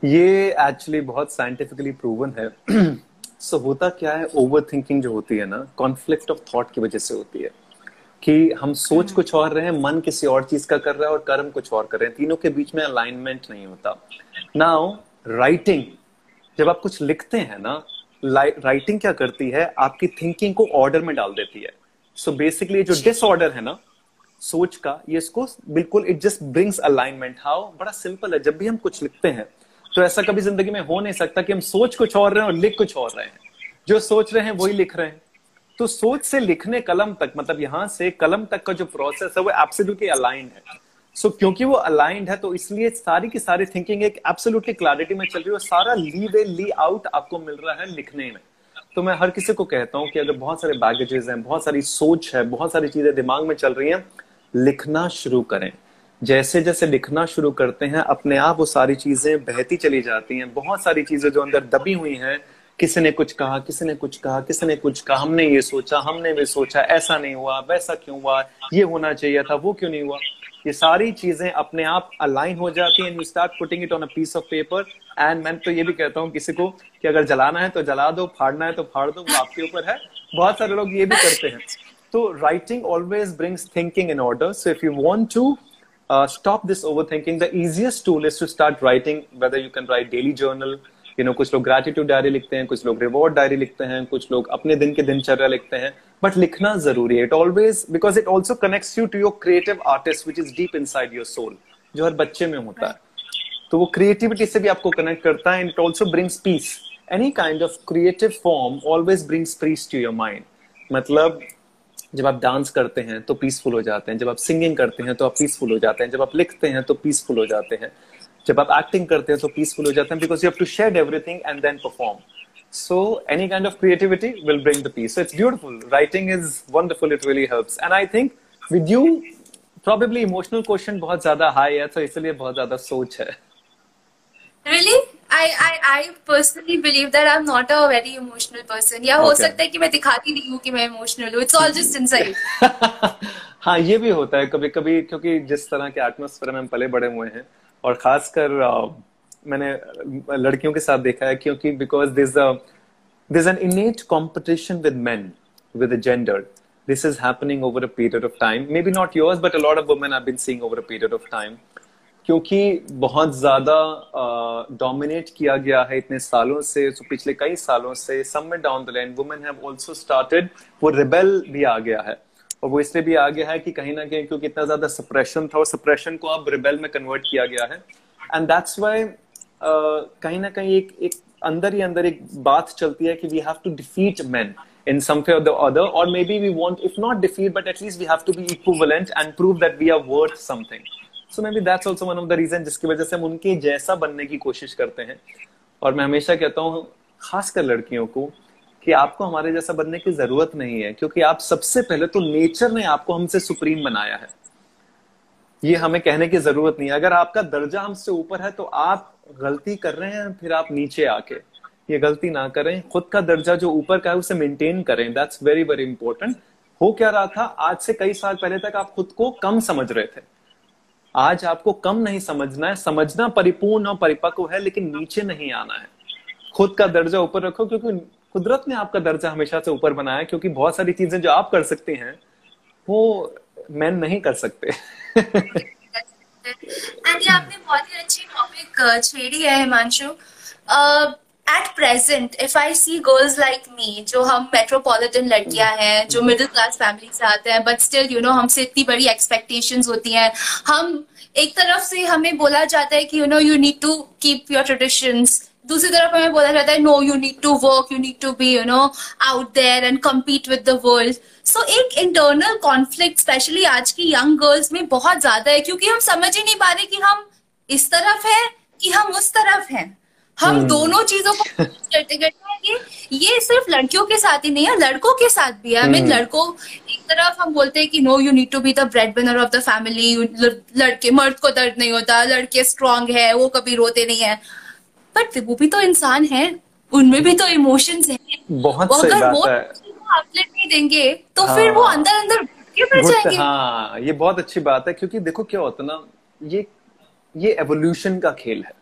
ये एक्चुअली बहुत साइंटिफिकली प्रूवन है। सो (clears throat) so, होता क्या है? ओवर थिंकिंग जो होती है ना कॉन्फ्लिक्ट ऑफ़ थॉट की वजह से होती है। कि हम सोच कुछ और रहे हैं मन किसी और चीज़ का कर रहा है और कर्म कुछ और कर रहे हैं। तीनों के बीच में अलाइनमेंट नहीं होता। नाउ राइटिंग जब आप कुछ लिखते हैं ना राइटिंग क्या करती है, आपकी थिंकिंग को ऑर्डर में डाल देती है। सो so बेसिकली जो डिसऑर्डर है ना, सोच का, ये इसको बिल्कुल it just brings alignment how बड़ा सिंपल है। जब भी हम कुछ लिखते हैं तो ऐसा कभी ज़िंदगी में हो नहीं सकता कि हम सोच कुछ और रहे हैं और लिख कुछ और रहे हैं। जो सोच रहे हैं, वही लिख रहे हैं। तो सोच से लिखने कलम तक मतलब यहाँ से कलम तक का जो प्रोसेस है, वो एब्सोल्युटली अलाइंड है। सो so, क्योंकि वो अलाइंड है तो इसलिए सारी की सारी थिंकिंग एक एब्सोल्युटली क्लैरिटी में चल रही है सारा ली वे ली आउट आपको मिल रहा है लिखने में। तो मैं हर किसी को कहता हूँ कि अगर बहुत सारे बैगेजेस हैं बहुत सारी सोच है बहुत सारी चीज़ें दिमाग में चल रही हैं लिखना शुरू करें। जैसे जैसे लिखना शुरू करते हैं अपने आप वो सारी चीज़ें बहती चली जाती हैं। बहुत सारी चीज़ें जो अंदर दबी हुई हैं किसी ने कुछ कहा किसी ने कुछ कहा किसी ने कुछ कहा हमने ये सोचा हमने भी सोचा ऐसा नहीं हुआ वैसा क्यों हुआ ये होना चाहिए था वो क्यों नहीं हुआ? ये सारी चीज़ें अपने आप अलाइन हो जाती हैं you start putting it on a piece of paper and मैं तो ये भी कहता हूँ किसी को कि अगर जलाना है तो जला दो, फाड़ना है तो फाड़ दो, वो आपके ऊपर है। बहुत सारे लोग ये भी करते हैं। तो writing always brings thinking in order so if you want to stop this overthinking the easiest tool is to start writing whether you can write daily journal you know कुछ लोग ग्रेटिट्यूड डायरी लिखते हैं कुछ लोग reward diary लिखते हैं कुछ लोग अपने दिन के दिनचर्या लिखते हैं बट लिखना ज़रूरी है। It always because it also connects you to your creative artist which is deep inside your soul जो हर बच्चे में होता है। तो वो क्रिएटिविटी से भी आपको कनेक्ट करता है it also brings peace any kind of creative form always brings peace to your mind मतलब जब आप डांस करते हैं तो पीसफुल हो जाते हैं। जब आप सिंगिंग करते हैं तो आप पीसफुल हो जाते हैं। जब आप लिखते हैं तो पीसफुल हो जाते हैं। जब आप एक्टिंग करते हैं तो पीसफुल हो जाते हैं because you have to share everything and then perform So any kind of creativity will bring the peace. So it's beautiful. Writing is wonderful. It really helps. And I think with you, probably emotional quotient बहुत ज़्यादा high है, तो इसलिए बहुत ज़्यादा सोच है.
Really? I I I personally believe that I'm not a very emotional person. या हो. सकता है कि मैं दिखाती नहीं हूँ कि मैं emotional हूँ. It's all just inside.
हाँ ये भी होता है कभी कभी क्योंकि जिस तरह के एटमोसफेयर में हम पले बड़े हुए हैं और खासकर मैंने लड़कियों के साथ देखा है क्योंकि because this this an innate competition with men with gender this is happening over a period of time maybe not yours but a lot of women have been seeing over a period of time क्योंकि बहुत ज़्यादा dominate uh, किया गया है इतने सालों से so पिछले कई सालों से somewhere down the line women have also started वो रिबेल भी आ गया है। और वो इसलिए भी आ गया है कि कहीं ना कहीं क्योंकि इतना ज़्यादा सप्रेशन था, और सप्रेशन को अब रिबेल में कन्वर्ट किया गया है। एंड दैट्स व्हाई कहीं ना कहीं एक एक अंदर ही अंदर एक बात चलती है कि we have to defeat men in some way or the other, or maybe we want, if not defeat, but at least we have to be equivalent and prove that we are worth something. So maybe that's also one of the reason जिसकी वजह से हम उनके जैसा बनने की कोशिश करते हैं। और मैं हमेशा कहता हूँ, खासकर लड़कियों को कि आपको हमारे जैसा बनने की ज़रूरत नहीं है, क्योंकि आप सबसे पहले तो नेचर ने आपको हमसे सुप्रीम बनाया है। ये हमें कहने की ज़रूरत नहीं है। अगर आपका दर्जा हमसे ऊपर है तो आप गलती कर रहे हैं, फिर आप नीचे आके। ये गलती ना करें। खुद का दर्जा जो ऊपर का है, उसे मेंटेन करें। दैट्स वेरी वेरी इंपॉर्टेंट हो क्या रहा था? आज से कई साल पहले तक आप खुद को कम समझ रहे थे। आज आपको कम नहीं समझना है। समझना परिपूर्ण और परिपक्व है, लेकिन नीचे नहीं आना है। खुद का दर्जा ऊपर रखो, क्योंकि कुदरत ने आपका दर्जा हमेशा से ऊपर बनाया, क्योंकि बहुत सारी चीज़ें जो आप कर सकते हैं, वो मैन नहीं कर सकते।
आपने बहुत ही अच्छी टॉपिक छेड़ी है, Himanshu. At present if I see girls like me जो हम मेट्रोपॉलिटन लड़कियाँ हैं, जो मिडिल क्लास फैमिली से आते हैं बट स्टिल यू नो हमसे इतनी बड़ी एक्सपेक्टेशंस होती हैं। हम एक तरफ़ से हमें बोला जाता है कि you know you need to keep your traditions दूसरी तरफ़ हमें बोला जाता है no you need to work you need to be you know out there and compete with the world so एक इंटरनल कॉन्फ्लिक्ट स्पेशली आज की यंग गर्ल्स में बहुत ज़्यादा है क्योंकि हम समझ ही नहीं पा रहे कि हम इस तरफ़ है कि हम उस तरफ़ हैं। हम दोनों चीज़ों को (laughs) करते करते ये ये सिर्फ़ लड़कियों के साथ ही नहीं है लड़कों के साथ भी है। आई मीन लड़कों एक तरफ़ हम बोलते हैं कि no you need to be the breadwinner of the family लड़के मर्द को दर्द नहीं होता लड़के स्ट्रांग है वो कभी रोते नहीं है। बट वो भी तो इंसान है उनमें भी तो इमोशंस है।
बहुत सही
अगर
बात
वो आउटलेट नहीं देंगे तो हाँ, फिर वो
हाँ।
अंदर अंदर
हाँ ये बहुत अच्छी बात है क्योंकि देखो क्या होता है ना ये ये एवोल्यूशन का खेल है।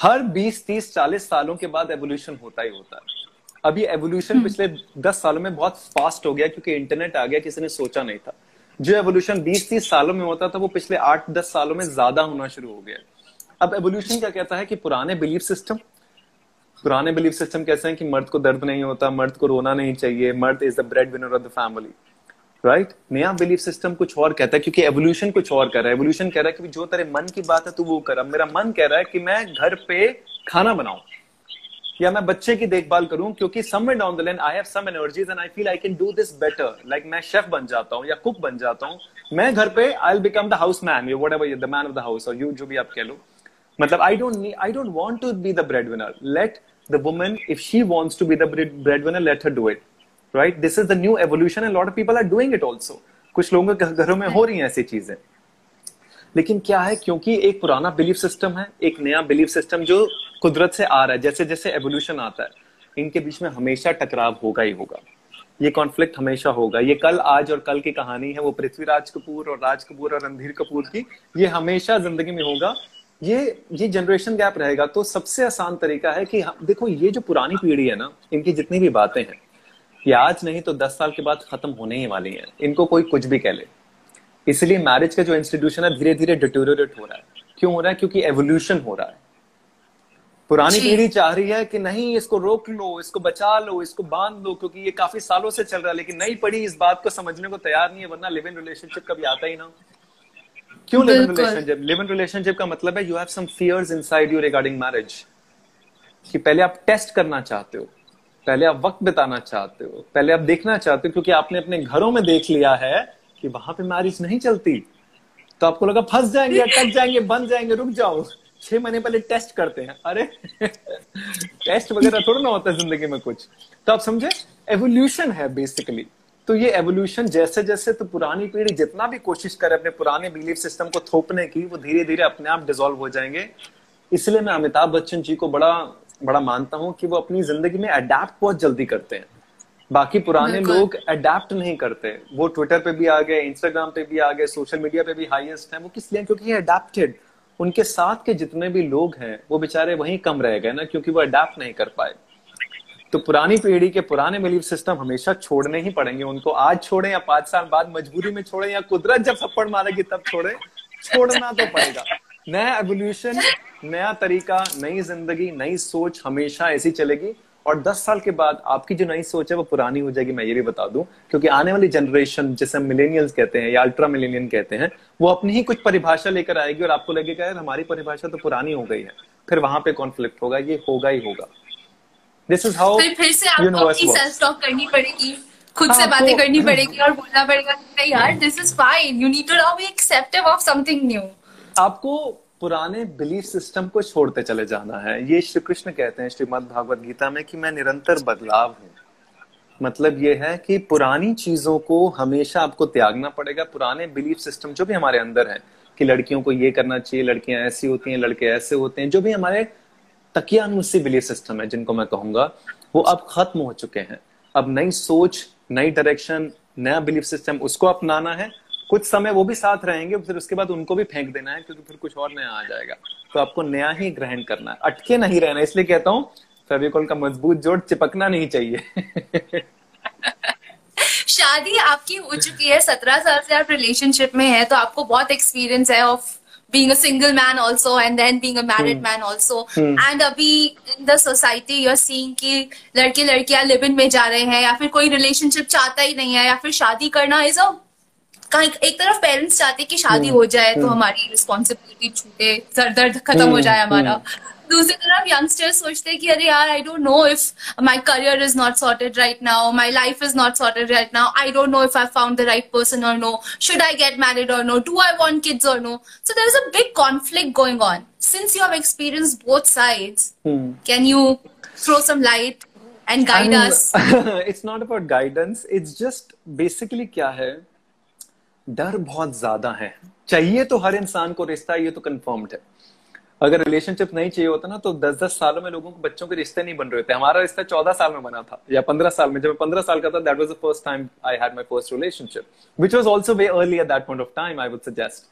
हर 20 30 40 सालों के बाद एवोल्यूशन होता ही होता है। अभी एवोल्यूशन पिछले 10 सालों में बहुत फास्ट हो गया क्योंकि इंटरनेट आ गया किसी ने सोचा नहीं था। जो एवोल्यूशन 20 30 सालों में होता था वो पिछले 8 10 सालों में ज़्यादा होना शुरू हो गया। अब एवोल्यूशन क्या कहता है कि पुराने बिलीफ सिस्टम पुराने बिलीफ सिस्टम कैसे हैं कि मर्द को दर्द नहीं होता, मर्द को रोना नहीं चाहिए, मर्द is the breadwinner of the family right नया बिलीफ सिस्टम कुछ और कहता है, क्योंकि एवोल्यूशन कुछ और कर रहा है। एवोल्यूशन कह रहा है कि जो तेरे मन की बात है तू वो कर। अब मेरा मन कह रहा है कि मैं घर पे खाना बनाऊँ, या मैं बच्चे की देखभाल करूँ, क्योंकि somewhere down the line I have some energies and I feel I can do this better like मैं शेफ बन जाता हूँ या कुक बन जाता हूँ। मैं घर पे I will become the house man whatever the man of the house और यू जो भी आप कह लो। मतलब I don't I don't want to be the breadwinner let the woman if she wants to be the breadwinner let her do it right this is the new evolution and lot of people are doing it also कुछ लोगों के घरों में हो रही हैं ऐसी चीज़ें। लेकिन क्या है, क्योंकि एक पुराना बिलीफ सिस्टम है, एक नया बिलीफ सिस्टम जो कुदरत से आ रहा है, जैसे जैसे एवोल्यूशन आता है, इनके बीच में हमेशा टकराव होगा ही होगा। ये कॉन्फ्लिक्ट हमेशा होगा। ये कल, आज और कल की कहानी है, वो पृथ्वीराज कपूर और राज कपूर और रणधीर कपूर की, ये हमेशा ज़िंदगी में होगा। ये ये जनरेशन गैप रहेगा तो सबसे आसान तरीका है कि देखो ये जो पुरानी पीढ़ी है ना इनकी जितनी भी बातें हैं ये आज नहीं तो दस साल के बाद खत्म होने ही वाली हैं। इनको कोई कुछ भी कह ले। इसलिए मैरिज का जो इंस्टीट्यूशन है धीरे धीरे डिटोरेट हो रहा है। क्यों हो रहा है? क्योंकि एवोल्यूशन हो रहा है। पुरानी पीढ़ी चाह रही है कि नहीं इसको रोक लो इसको बचा लो इसको बाँध लो क्योंकि ये काफ़ी सालों से चल रहा है लेकिन नई पीढ़ी इस बात को समझने को तैयार नहीं है वरना लिव इन रिलेशनशिप कभी आता ही ना। क्यों live
in
relationship live in relationship का मतलब है you have some fears inside you regarding marriage कि पहले आप टेस्ट करना चाहते हो पहले आप वक्त बिताना चाहते हो पहले आप देखना चाहते हो क्योंकि आपने अपने घरों में देख लिया है कि वहाँ पे मैरिज नहीं चलती। तो आपको लगा फंस जाएँगे अटक जाएँगे बन जाएँगे रुक जाओ। छह महीने पहले टेस्ट करते हैं। अरे (laughs) टेस्ट वगैरह थोड़ा ना होता है ज़िंदगी में कुछ। तो आप समझे? एवोल्यूशन है बेसिकली तो ये एवोल्यूशन जैसे जैसे तो पुरानी पीढ़ी जितना भी कोशिश करे अपने पुराने बिलीफ सिस्टम को थोपने की वो धीरे धीरे अपने आप डिजोल्व हो जाएँगे। इसलिए मैं अमिताभ बच्चन जी को बड़ा बड़ा मानता हूँ कि वो अपनी ज़िंदगी में अडेप्ट बहुत जल्दी करते हैं। बाकी पुराने लोग अडेप्ट नहीं करते। वो ट्विटर पे भी आ गए इंस्टाग्राम पे भी आ गए सोशल मीडिया पे भी हाईएस्ट है। वो किस लिए? क्योंकि अडेप्टेड उनके साथ के जितने भी लोग हैं वो बेचारे वहीं कम रह गए ना क्योंकि वो अडेप्ट नहीं कर पाए। तो पुरानी पीढ़ी के पुराने बिलीफ सिस्टम हमेशा छोड़ने ही पड़ेंगे उनको। आज छोड़े या पाँच साल बाद मजबूरी में छोड़े या कुदरत जब थप्पड़ मारेगी तब छोड़े, छोड़ना तो पड़ेगा। नया एवोल्यूशन नया तरीका, नई ज़िंदगी, नई सोच हमेशा ऐसी चलेगी। और 10 साल के बाद आपकी जो नई सोच है वो पुरानी हो जाएगी, मैं ये भी बता दूँ। क्योंकि आने वाली जनरेशन जिसे मिलेनियल्स कहते हैं या अल्ट्रा मिलेनियन कहते हैं, वो अपनी ही कुछ परिभाषा लेकर आएगी और आपको लगेगा, यार, हमारी परिभाषा तो पुरानी हो गई है। फिर वहाँ पे कॉन्फ्लिक्ट होगा, ये होगा ही होगा।
दिस इज़ हाउ फिर से आपको अपनी सेल्फ टॉक करनी पड़ेगी खुद से हाँ, बातें करनी पड़ेगी और बोलना पड़ेगा नहीं यार this is fine you need to now be acceptive of something new
आपको पुराने बिलीफ सिस्टम को छोड़ते चले जाना है। ये श्री कृष्ण कहते हैं श्रीमद भागवत गीता में कि मैं निरंतर बदलाव हूँ। मतलब ये है कि पुरानी चीज़ों को हमेशा आपको त्यागना पड़ेगा। पुराने बिलीफ सिस्टम जो भी हमारे अंदर है कि लड़कियों को ये करना चाहिए लड़कियाँ ऐसी होती हैं लड़के ऐसे होते हैं जो भी हमारे तकियानुसी बिलीफ सिस्टम है, जिनको मैं कहूँगा, वो अब खत्म हो चुके हैं। अब नई सोच, नई डायरेक्शन नया बिलीफ सिस्टम उसको अपनाना है। कुछ समय वो भी साथ रहेंगे, फिर उसके बाद उनको भी फेंक देना है, क्योंकि फिर कुछ और नया आ जाएगा। तो आपको नया ही ग्रहण करना है। अटके नहीं रहना, इसलिए कहता हूँ, फेविकॉल का मज़बूत जोड़ चिपकना नहीं चाहिए। (laughs)
शादी आपकी हो चुकी है, सत्रह साल से आप रिलेशनशिप में है तो आपको बहुत एक्सपीरियंस है of being a single man also and then being a married hmm. man also. Hmm. and अभी in the society you're seeing कि लड़के लड़कियाँ लिव इन में जा रहे हैं या फिर कोई रिलेशनशिप चाहता ही नहीं है या फिर शादी करना इज़ अ कहीं एक तरफ़ पेरेंट्स चाहते कि शादी हो जाए तो हमारी रिस्पॉन्सिबिलिटी छूटे सर दर्द खत्म हो जाए हमारा। दूसरी तरफ़ यंगस्टर्स सोचते हैं कि अरे यार I don't know if my career is not sorted right now my life is not sorted right now I don't know if I found the right person और no should I get married और no do I want kids और no so there is a big conflict going on since you have experienced both sides hmm. can you throw some light and guide I'm, us? (laughs)
it's not about guidance it's just basically क्या है? डर बहुत ज़्यादा है। चाहिए तो हर इंसान को रिश्ता ये तो कंफर्म्ड है। अगर रिलेशनशिप नहीं चाहिए होता ना तो दस दस सालों में लोगों को बच्चों के रिश्ते नहीं बन रहे थे हमारा रिश्ता चौदह साल में बना था, या पंद्रह साल में। जब मैं पंद्रह साल का था that was the first time I had my first relationship which was also way early at that point of time I would suggest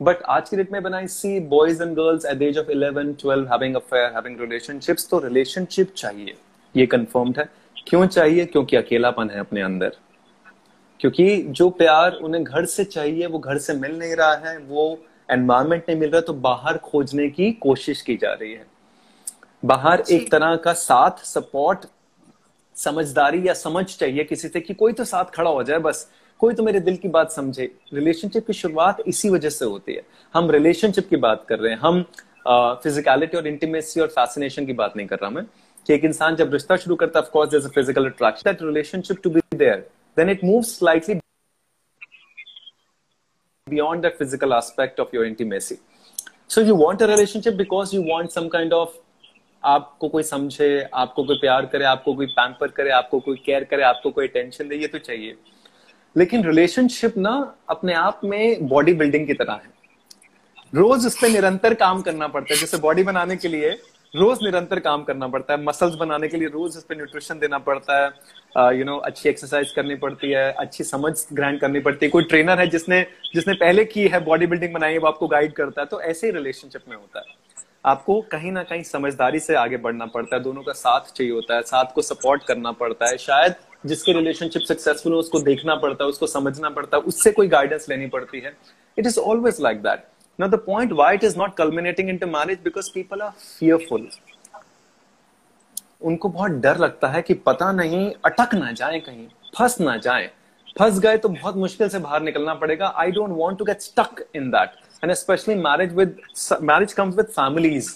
but आज की डेट में बनाई see boys and girls at the age of eleven twelve having affair having relationships तो relationship चाहिए। ये confirmed है। क्यों चाहिए? क्योंकि अकेलापन है अपने अंदर। क्योंकि जो प्यार उन्हें घर से चाहिए, वो घर से मिल नहीं रहा है, वो एनवायरमेंट नहीं मिल रहा तो बाहर खोजने की कोशिश की जा रही है। बाहर एक तरह का साथ सपोर्ट समझदारी या समझ चाहिए किसी से कि कोई तो साथ खड़ा हो जाए बस। कोई तो मेरे दिल की बात समझे। रिलेशनशिप की शुरुआत इसी वजह से होती है। हम रिलेशनशिप की बात कर रहे हैं। हम फिजिकलिटी और इंटीमेसी और फैसिनेशन की बात नहीं कर रहा मैं। कि एक इंसान जब रिश्ता शुरू करता है of course there is a physical attraction that relationship to be there then it moves slightly beyond that physical aspect of your intimacy. So you want a relationship because you want some kind of, आपको कोई समझे, आपको कोई प्यार करे, आपको कोई pamper करे, आपको कोई केयर करे, आपको कोई टेंशन दे, ये तो चाहिए लेकिन रिलेशनशिप ना अपने आप में बॉडी बिल्डिंग की तरह है रोज उस पर निरंतर काम करना पड़ता है, जैसे बॉडी बनाने के लिए रोज निरंतर काम करना पड़ता है मसल्स बनाने के लिए रोज इस पर न्यूट्रिशन देना पड़ता है you uh, know you know, अच्छी एक्सरसाइज करनी पड़ती है अच्छी समझ ग्रहण करनी पड़ती है। कोई ट्रेनर है जिसने जिसने पहले की है बॉडी बिल्डिंग बनाई है वो आपको गाइड करता है तो ऐसे ही रिलेशनशिप में होता है। आपको कहीं ना कहीं समझदारी से आगे बढ़ना पड़ता है दोनों का साथ चाहिए होता है साथ को सपोर्ट करना पड़ता है। शायद जिसके रिलेशनशिप सक्सेसफुल हो उसको देखना पड़ता है उसको समझना पड़ता है उससे कोई गाइडेंस लेनी पड़ती है। It is always like that Now, the point why it is not culminating into marriage because people are fearful. उनको बहुत डर लगता है कि पता नहीं अटक ना जाए कहीं फंस ना जाए। फंस गए तो बहुत मुश्किल से बाहर निकलना पड़ेगा। I don't want to get stuck in that and specially marriage with marriage comes with families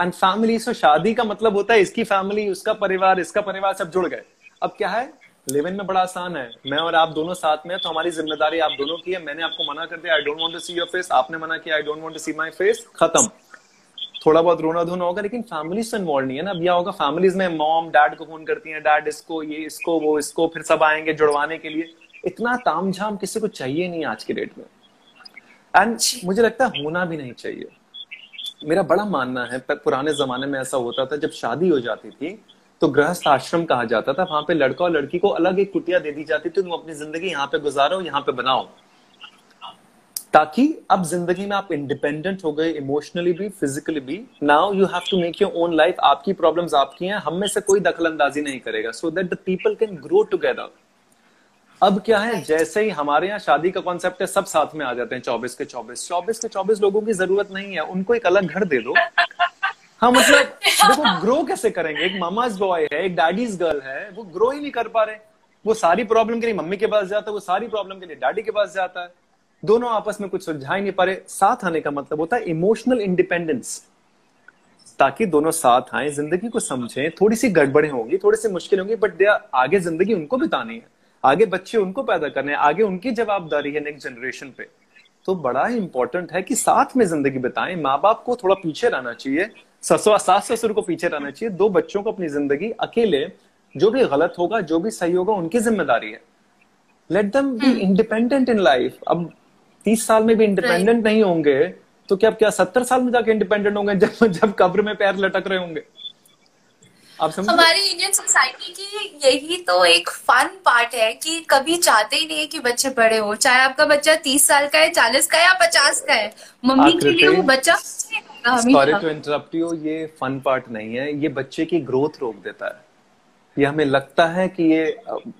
and family शादी का मतलब होता है इसकी फैमिली उसका परिवार इसका परिवार सब जुड़ गए। अब क्या है? लिव इन में बड़ा आसान है। मैं और आप दोनों साथ में तो हमारी ज़िम्मेदारी आप दोनों की है। मैंने आपको मना कर दिया I don't want to see your face आपने मना किया I don't want to see my face खत्म। थोड़ा बहुत रोना धोना होगा, लेकिन फैमिलीज़ तो इन्वॉल्व नहीं है ना। अब यह होगा, फैमिलीज़ में मॉम डैड को फ़ोन करती है डैड इसको, ये, इसको, वो, इसको, फिर सब आएँगे जुड़वाने के लिए। इतना तामझाम किसी को चाहिए नहीं आज के डेट में। एंड मुझे लगता है होना भी नहीं चाहिए। मेरा बड़ा मानना है पुराने जमाने में ऐसा होता था, जब शादी हो जाती थी तो गृहस्थ आश्रम कहा जाता था, वहाँ पे लड़का और लड़की को अलग एक कुटिया दे दी जाती थी, तुम अपनी ज़िंदगी यहाँ पे गुजारो, यहाँ पे बनाओ। ताकि अब ज़िंदगी में आप इंडिपेंडेंट हो गए इमोशनली भी फिजिकली भी now you have to make your own life आपकी प्रॉब्लम्स आपकी हैं, हम में से कोई दखल अंदाजी नहीं करेगा। So that the people can grow together अब क्या है, जैसे ही हमारे यहाँ शादी का कॉन्सेप्ट है, सब साथ में आ जाते हैं, चौबीस के चौबीस। चौबीस के चौबीस लोगों की ज़रूरत नहीं है, उनको एक अलग घर दे दो। हाँ मतलब (laughs) देखो ग्रो कैसे करेंगे? एक मामाज बॉय है एक डैडीज गर्ल है वो ग्रो ही नहीं कर पा रहे। वो सारी प्रॉब्लम के लिए मम्मी के पास जाता है वो सारी प्रॉब्लम के लिए डैडी के पास जाता है। दोनों आपस में कुछ सुलझा ही नहीं पा रहे। साथ आने का मतलब होता है इमोशनल इंडिपेंडेंस ताकि दोनों साथ आए ज़िंदगी को समझें। थोड़ी सी गड़बड़े होंगी थोड़ी सी मुश्किल होंगी बट आगे ज़िंदगी उनको बितानी है। आगे बच्चे उनको पैदा करने हैं। आगे उनकी जवाबदारी है नेक्स्ट जनरेशन पे। तो बड़ा ही इंपॉर्टेंट है कि साथ में ज़िंदगी बिताएँ। माँ बाप को थोड़ा पीछे रहना चाहिए। ससुर सास ससुर को पीछे रहना चाहिए। दो बच्चों को अपनी ज़िंदगी अकेले जो भी गलत होगा जो भी सही होगा उनकी ज़िम्मेदारी है। Let them be independent in life अब तीस साल में भी इंडिपेंडेंट नहीं होंगे तो क्या क्या सत्तर साल में जाके इंडिपेंडेंट होंगे जब जब कब्र में पैर लटक रहे होंगे?
आप समझ हमारी इंडियन सोसाइटी की यही तो एक फन पार्ट है कि कभी चाहते ही नहीं है कि बच्चे बड़े हो। चाहे आपका बच्चा तीस साल का है चालीस का है या पचास का है। मम्मी के लिए वो बच्चा
सॉरी टू इंटरप्ट यू ये फन पार्ट नहीं है। ये बच्चे की ग्रोथ रोक देता है। ये हमें लगता है कि ये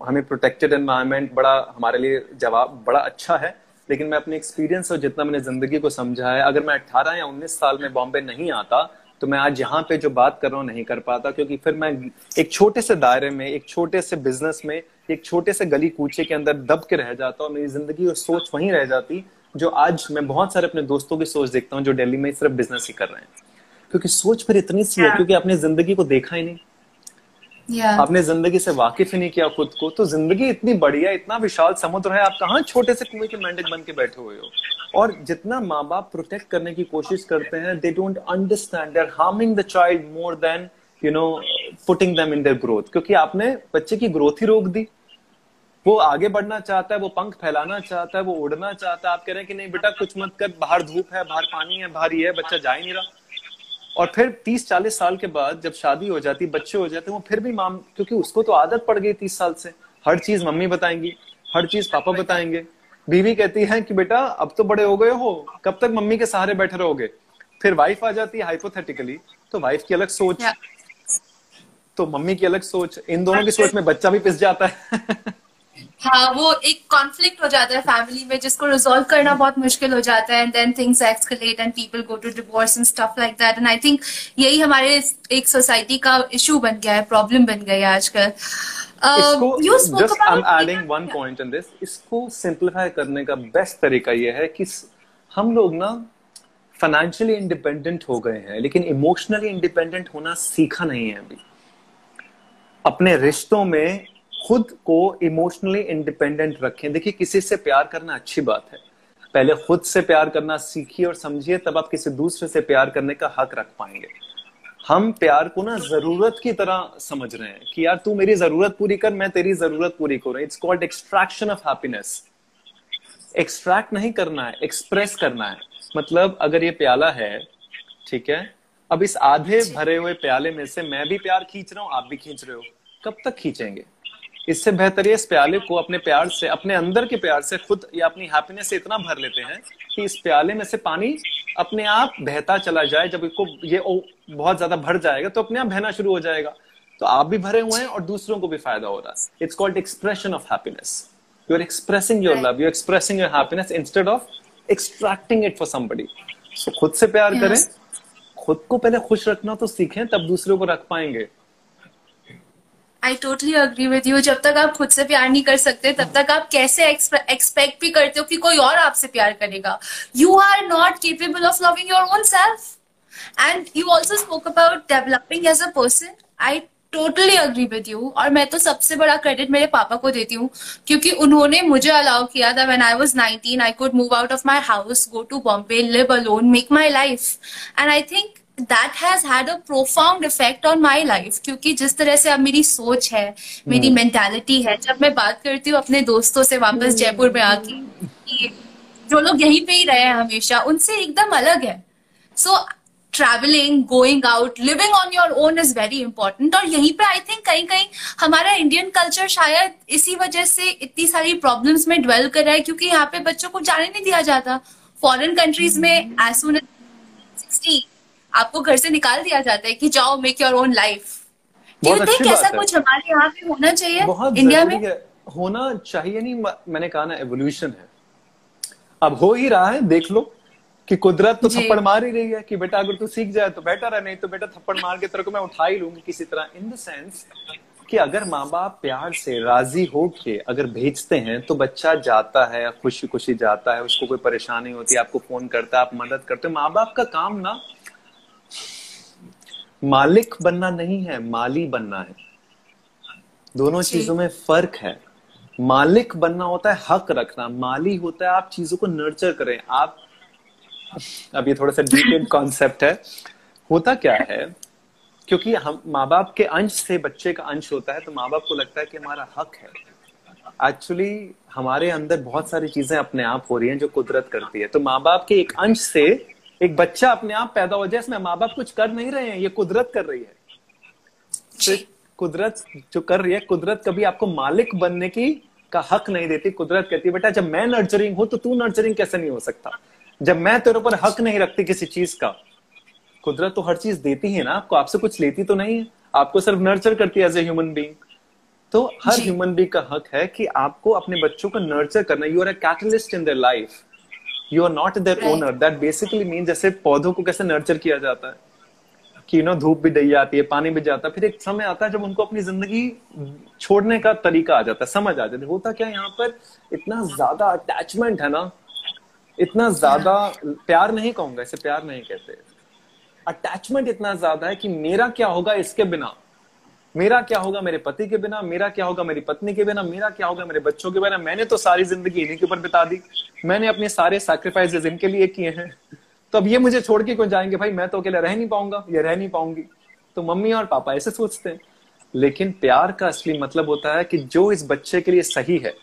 हमें प्रोटेक्टेड एनवायरनमेंट बड़ा हमारे लिए जवाब बड़ा अच्छा है लेकिन मैं अपने एक्सपीरियंस और जितना मैंने ज़िंदगी को समझा है अगर मैं 18 या 19 साल में बॉम्बे नहीं आता तो मैं आज यहाँ पे जो बात कर रहा हूँ नहीं कर पाता क्योंकि फिर मैं एक छोटे से दायरे में एक छोटे से बिज़नेस में एक छोटे से गली कूचे के अंदर दब के रह जाता और मेरी ज़िंदगी और सोच वहीं रह जाती जो आज मैं बहुत सारे अपने दोस्तों की सोच देखता हूँ जो दिल्ली में सिर्फ़ बिज़नेस ही कर रहे हैं। क्योंकि सोच फिर इतनी सी है क्योंकि आपने ज़िंदगी को देखा ही नहीं। Yeah. आपने ज़िंदगी से वाकिफ ही नहीं किया खुद को तो ज़िंदगी इतनी बढ़िया इतना विशाल समुद्र है आप कहाँ छोटे से कुएँ के मेंढक बन के बैठे हुए हो? और जितना माँ बाप प्रोटेक्ट करने की कोशिश करते हैं they don't understand they're harming the child more than you know putting them in their growth क्योंकि आपने बच्चे की ग्रोथ ही रोक दी। वो आगे बढ़ना चाहता है वो पंख फैलाना चाहता है वो उड़ना चाहता है। आप कह रहे हैं कि नहीं बेटा कुछ मत कर बाहर धूप है बाहर पानी है भारी है बच्चा जा ही नहीं रहा। और फिर तीस चालीस साल के बाद जब शादी हो जाती बच्चे हो जाते वो फिर भी माम क्योंकि उसको तो आदत पड़ गई तीस साल से। हर चीज़ मम्मी बताएँगी हर चीज़ पापा बताएँगे। बीवी कहती है कि बेटा अब तो बड़े हो गए हो कब तक मम्मी के सहारे बैठे रहोगे? फिर वाइफ आ जाती है हाइपोथेटिकली तो वाइफ की अलग सोच। तो मम्मी की अलग सोच इन दोनों की सोच में बच्चा भी पिस जाता है। (laughs)
हाँ वो एक कॉन्फ्लिक्ट हो जाता है फैमिली में जिसको रिजोल्व करना बहुत मुश्किल हो जाता है and then things escalate and people go to divorce and stuff like that and I think यही हमारे एक सोसाइटी का इशू बन गया है प्रॉब्लम बन गया है आजकल।
इसको सिंप्लीफाई करने का बेस्ट तरीका ये है कि हम लोग ना फाइनेंशियली इंडिपेंडेंट हो गए हैं लेकिन इमोशनली इंडिपेंडेंट होना सीखा नहीं है अभी। अपने रिश्तों में खुद को इमोशनली इंडिपेंडेंट रखें। देखिए, किसी से प्यार करना अच्छी बात है। पहले खुद से प्यार करना सीखिए और समझिए, तब आप किसी दूसरे से प्यार करने का हक रख पाएँगे। हम प्यार को ना ज़रूरत की तरह समझ रहे हैं कि यार तू मेरी ज़रूरत पूरी कर, मैं तेरी ज़रूरत पूरी करूँ। It's called extraction of happiness extract नहीं करना है एक्सप्रेस करना है। मतलब अगर ये प्याला है, ठीक है, अब इस आधे भरे हुए प्याले में से मैं भी प्यार खींच रहा हूँ, आप भी खींच रहे हो। कब तक खींचेंगे? इससे बेहतर ये इस प्याले को अपने प्यार से अपने अंदर के प्यार से खुद या अपनी हैप्पीनेस से इतना भर लेते हैं कि इस प्याले में से पानी अपने आप बहता चला जाए। जब इसको ये बहुत ज़्यादा भर जाएगा तो अपने आप बहना शुरू हो जाएगा। तो आप भी भरे हुए हैं और दूसरों को भी फ़ायदा हो रहा है। It's called expression of happiness you are expressing your love you expressing your happiness instead of extracting it for somebody so खुद से प्यार yes. करें। खुद को पहले खुश रखना तो सीखें तब दूसरों को रख पाएँगे।
I totally agree with you जब तक आप खुद से प्यार नहीं कर सकते, तब तक आप कैसे एक्सपेक्ट भी करते हो कि कोई और आपसे प्यार करेगा? You are not capable of loving your own self and you also spoke about developing as a person I totally agree with you और मैं तो सबसे बड़ा क्रेडिट मेरे पापा को देती हूँ, क्योंकि उन्होंने मुझे अलाउ किया था when I was 19 I could move out of my house go to Bombay live alone make my life and I think that has had a profound effect on my life क्योंकि जिस तरह से अब मेरी सोच है मेरी मेंटालिटी hmm. है जब मैं बात करती हूँ अपने दोस्तों से वापस hmm. जयपुर में आके जो लोग यहीं पे ही रहे हैं हमेशा उनसे एकदम अलग है so travelling going out living on your own is very important और यहीं पे आई थिंक कहीं कहीं हमारा इंडियन कल्चर शायद इसी वजह से इतनी सारी प्रॉब्लम्स में ड्वेल कर रहा है क्योंकि यहाँ पे बच्चों को जाने नहीं दिया जाता फॉरेन कंट्रीज़ में एज सुन सिक्सटी आपको घर से निकाल दिया जाता है कि जाओ मेक योर ओन लाइफ ऐसा कुछ हमारे यहाँ पे होना चाहिए इंडिया में?
होना चाहिए नहीं मैंने कहा ना एवोल्यूशन है। अब हो ही रहा है देख लो कि कुदरत तो थप्पड़ मार ही रही है कि बेटा अगर तू सीख जाए तो बेटर है नहीं तो बेटा थप्पड़ मार के तेरे को मैं उठा ही लूँगी किसी तरह। इन द सेंस कि अगर माँ बाप प्यार से राज़ी हो के अगर भेजते हैं तो बच्चा जाता है खुशी खुशी जाता है उसको कोई परेशानी होती है आपको फ़ोन करता है आप मदद करते हो। माँ बाप का काम ना मालिक बनना नहीं है माली बनना है। दोनों चीज़ों में फ़र्क है। मालिक बनना होता है हक रखना। माली होता है आप चीज़ों को नर्चर करें। आप अब ये थोड़ा सा डिटेल कॉन्सेप्ट (laughs) है। होता क्या है क्योंकि हम माँ बाप के अंश से बच्चे का अंश होता है तो माँ बाप को लगता है कि हमारा हक है। एक्चुअली हमारे अंदर बहुत सारी चीज़ें अपने आप हो रही हैं जो कुदरत करती है। तो माँ बाप के एक अंश से एक बच्चा अपने आप पैदा हो जाए इसमें माँ बाप कुछ कर नहीं रहे हैं ये कुदरत कर रही है। तो कुदरत जो कर रही है कुदरत कभी आपको मालिक बनने की का हक नहीं देती कुदरत कहती बेटा जब मैं नर्चरिंग हूँ तो तू नर्चरिंग कैसे नहीं हो सकता? जब मैं तेरे ऊपर हक नहीं रखती किसी चीज़ का कुदरत तो हर चीज़ देती है ना आपको आपसे कुछ लेती तो नहीं है। आपको सिर्फ़ नर्चर करती है एज ए ह्यूमन बींग तो हर ह्यूमन बींग का हक है कि आपको अपने बच्चों को नर्चर करना you are a catalyst in their life you are not their owner that basically mean जैसे पौधों को कैसे नर्चर किया जाता है कि नो धूप भी दी जाती है पानी भी जाता है फिर एक समय आता है जब उनको अपनी ज़िंदगी छोड़ने का तरीका आ जाता है समझ आ जाती है। होता क्या यहाँ पर? इतना ज़्यादा अटैचमेंट है ना इतना ज़्यादा प्यार नहीं कहूँगा इसे प्यार नहीं कहते। अटैचमेंट इतना ज़्यादा है कि मेरा क्या होगा इसके बिना? मेरा क्या होगा मेरे पति के बिना? मेरा क्या होगा मेरी पत्नी के बिना? मेरा क्या होगा मेरे बच्चों के बिना? मैंने तो सारी ज़िंदगी इन्हीं के ऊपर बिता दी। मैंने अपने सारे सैक्रिफाइसेस इनके लिए किए हैं। तो अब ये मुझे छोड़ के क्यों जाएँगे? भाई, मैं तो अकेले रह नहीं पाऊँगा, या रह नहीं पाऊँगी। तो मम्मी और पापा ऐसे सोचते हैं। लेकिन प्यार का असली मतलब होता है कि जो इस बच्चे के लिए सही है,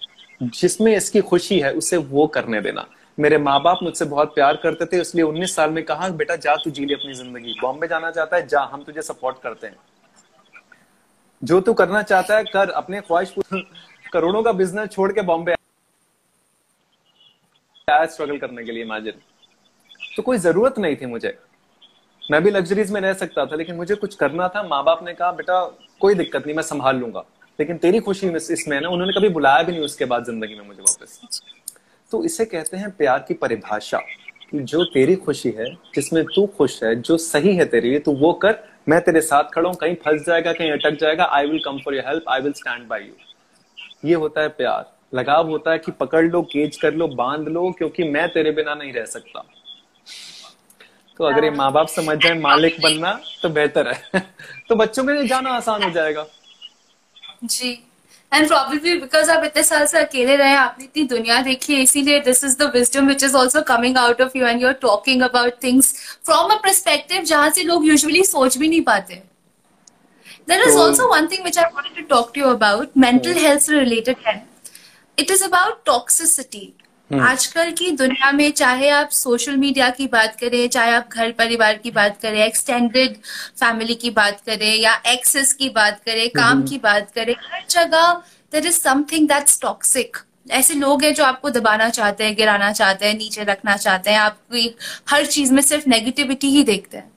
जिसमें इसकी खुशी है, उसे वो करने देना। मेरे माँ बाप मुझसे बहुत प्यार करते थे, इसलिए उन्नीस साल में कहा, बेटा, जा तू जी ले अपनी ज़िंदगी। बॉम्बे जाना चाहता है, जा, हम तुझे सपोर्ट करते हैं। जो तू करना चाहता है, कर, अपने ख्वाहिश करोड़ों का बिज़नेस छोड़ के बॉम्बे स्ट्रगल करने के लिए इमेजिन तो कोई ज़रूरत नहीं थी मुझे। मैं भी लग्जरीज में रह सकता था, लेकिन मुझे कुछ करना था। माँ बाप ने कहा, बेटा, कोई दिक्कत नहीं, मैं संभाल लूँगा। लेकिन तेरी खुशी में इसमें ना, उन्होंने कभी बुलाया भी नहीं उसके बाद ज़िंदगी में मुझे वापस। तो इसे कहते हैं प्यार की परिभाषा, कि जो तेरी खुशी है, जिसमें तू खुश है, जो सही है तेरे लिए, तू वो कर, मैं तेरे साथ खड़ा हूँ, कहीं फंस जाएगा, कहीं अटक जाएगा I will come for your help I will stand by you ये होता है प्यार। लगाव होता है कि पकड़ लो केज कर लो बाँध लो क्योंकि मैं तेरे बिना नहीं रह सकता। तो अगर ये माँ बाप समझ जाए मालिक बनना तो बेहतर है। (laughs) तो बच्चों के लिए जाना आसान हो जाएगा।
जी। एंड प्रॉब्लली बिकॉज़ आप इतने साल से अकेले रहे आपने इतनी दुनिया देखी है इसीलिए this is the wisdom which is also coming out of you and you are talking about things from a perspective जहाँ से लोग यूजुअली सोच भी नहीं पाते। There is also one thing which I wanted to talk to you about mental health related. It is is about hmm. आजकल की दुनिया में चाहे आप सोशल मीडिया की बात करें चाहे आप घर परिवार की बात करें एक्सटेंडेड फैमिली की बात करें या एक्सेस की बात करें काम हम्म। की बात करें हर जगह there is something that's toxic ऐसे लोग हैं जो आपको दबाना चाहते हैं गिराना चाहते हैं नीचे रखना चाहते हैं आपकी हर चीज़ में सिर्फ़ नेगेटिविटी ही देखते हैं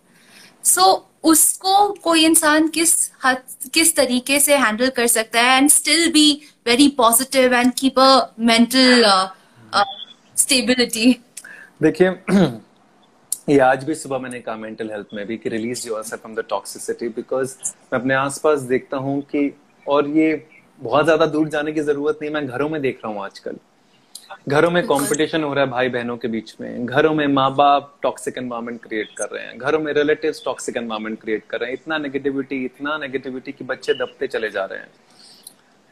सो so, उसको कोई इंसान किस हद, किस तरीके से हैंडल कर सकता है and still be very positive and keep a mental stability
देखिए, (clears throat) ये आज भी सुबह मैंने कहा मेंटल हेल्थ में भी कि release your self from the toxicity because मैं अपने आसपास देखता हूँ कि और ये बहुत ज़्यादा दूर जाने की ज़रूरत नहीं, मैं घरों में देख रहा हूँ आजकल। घरों में कंपटीशन हो रहा है भाई बहनों के बीच में। घरों में माँ बाप टॉक्सिक एनवायरमेंट क्रिएट कर रहे हैं। घरों में रिलेटिव टॉक्सिक एनवायरमेंट क्रिएट कर रहे हैं। इतना नेगेटिविटी इतना नेगेटिविटी कि बच्चे दबते चले जा रहे हैं।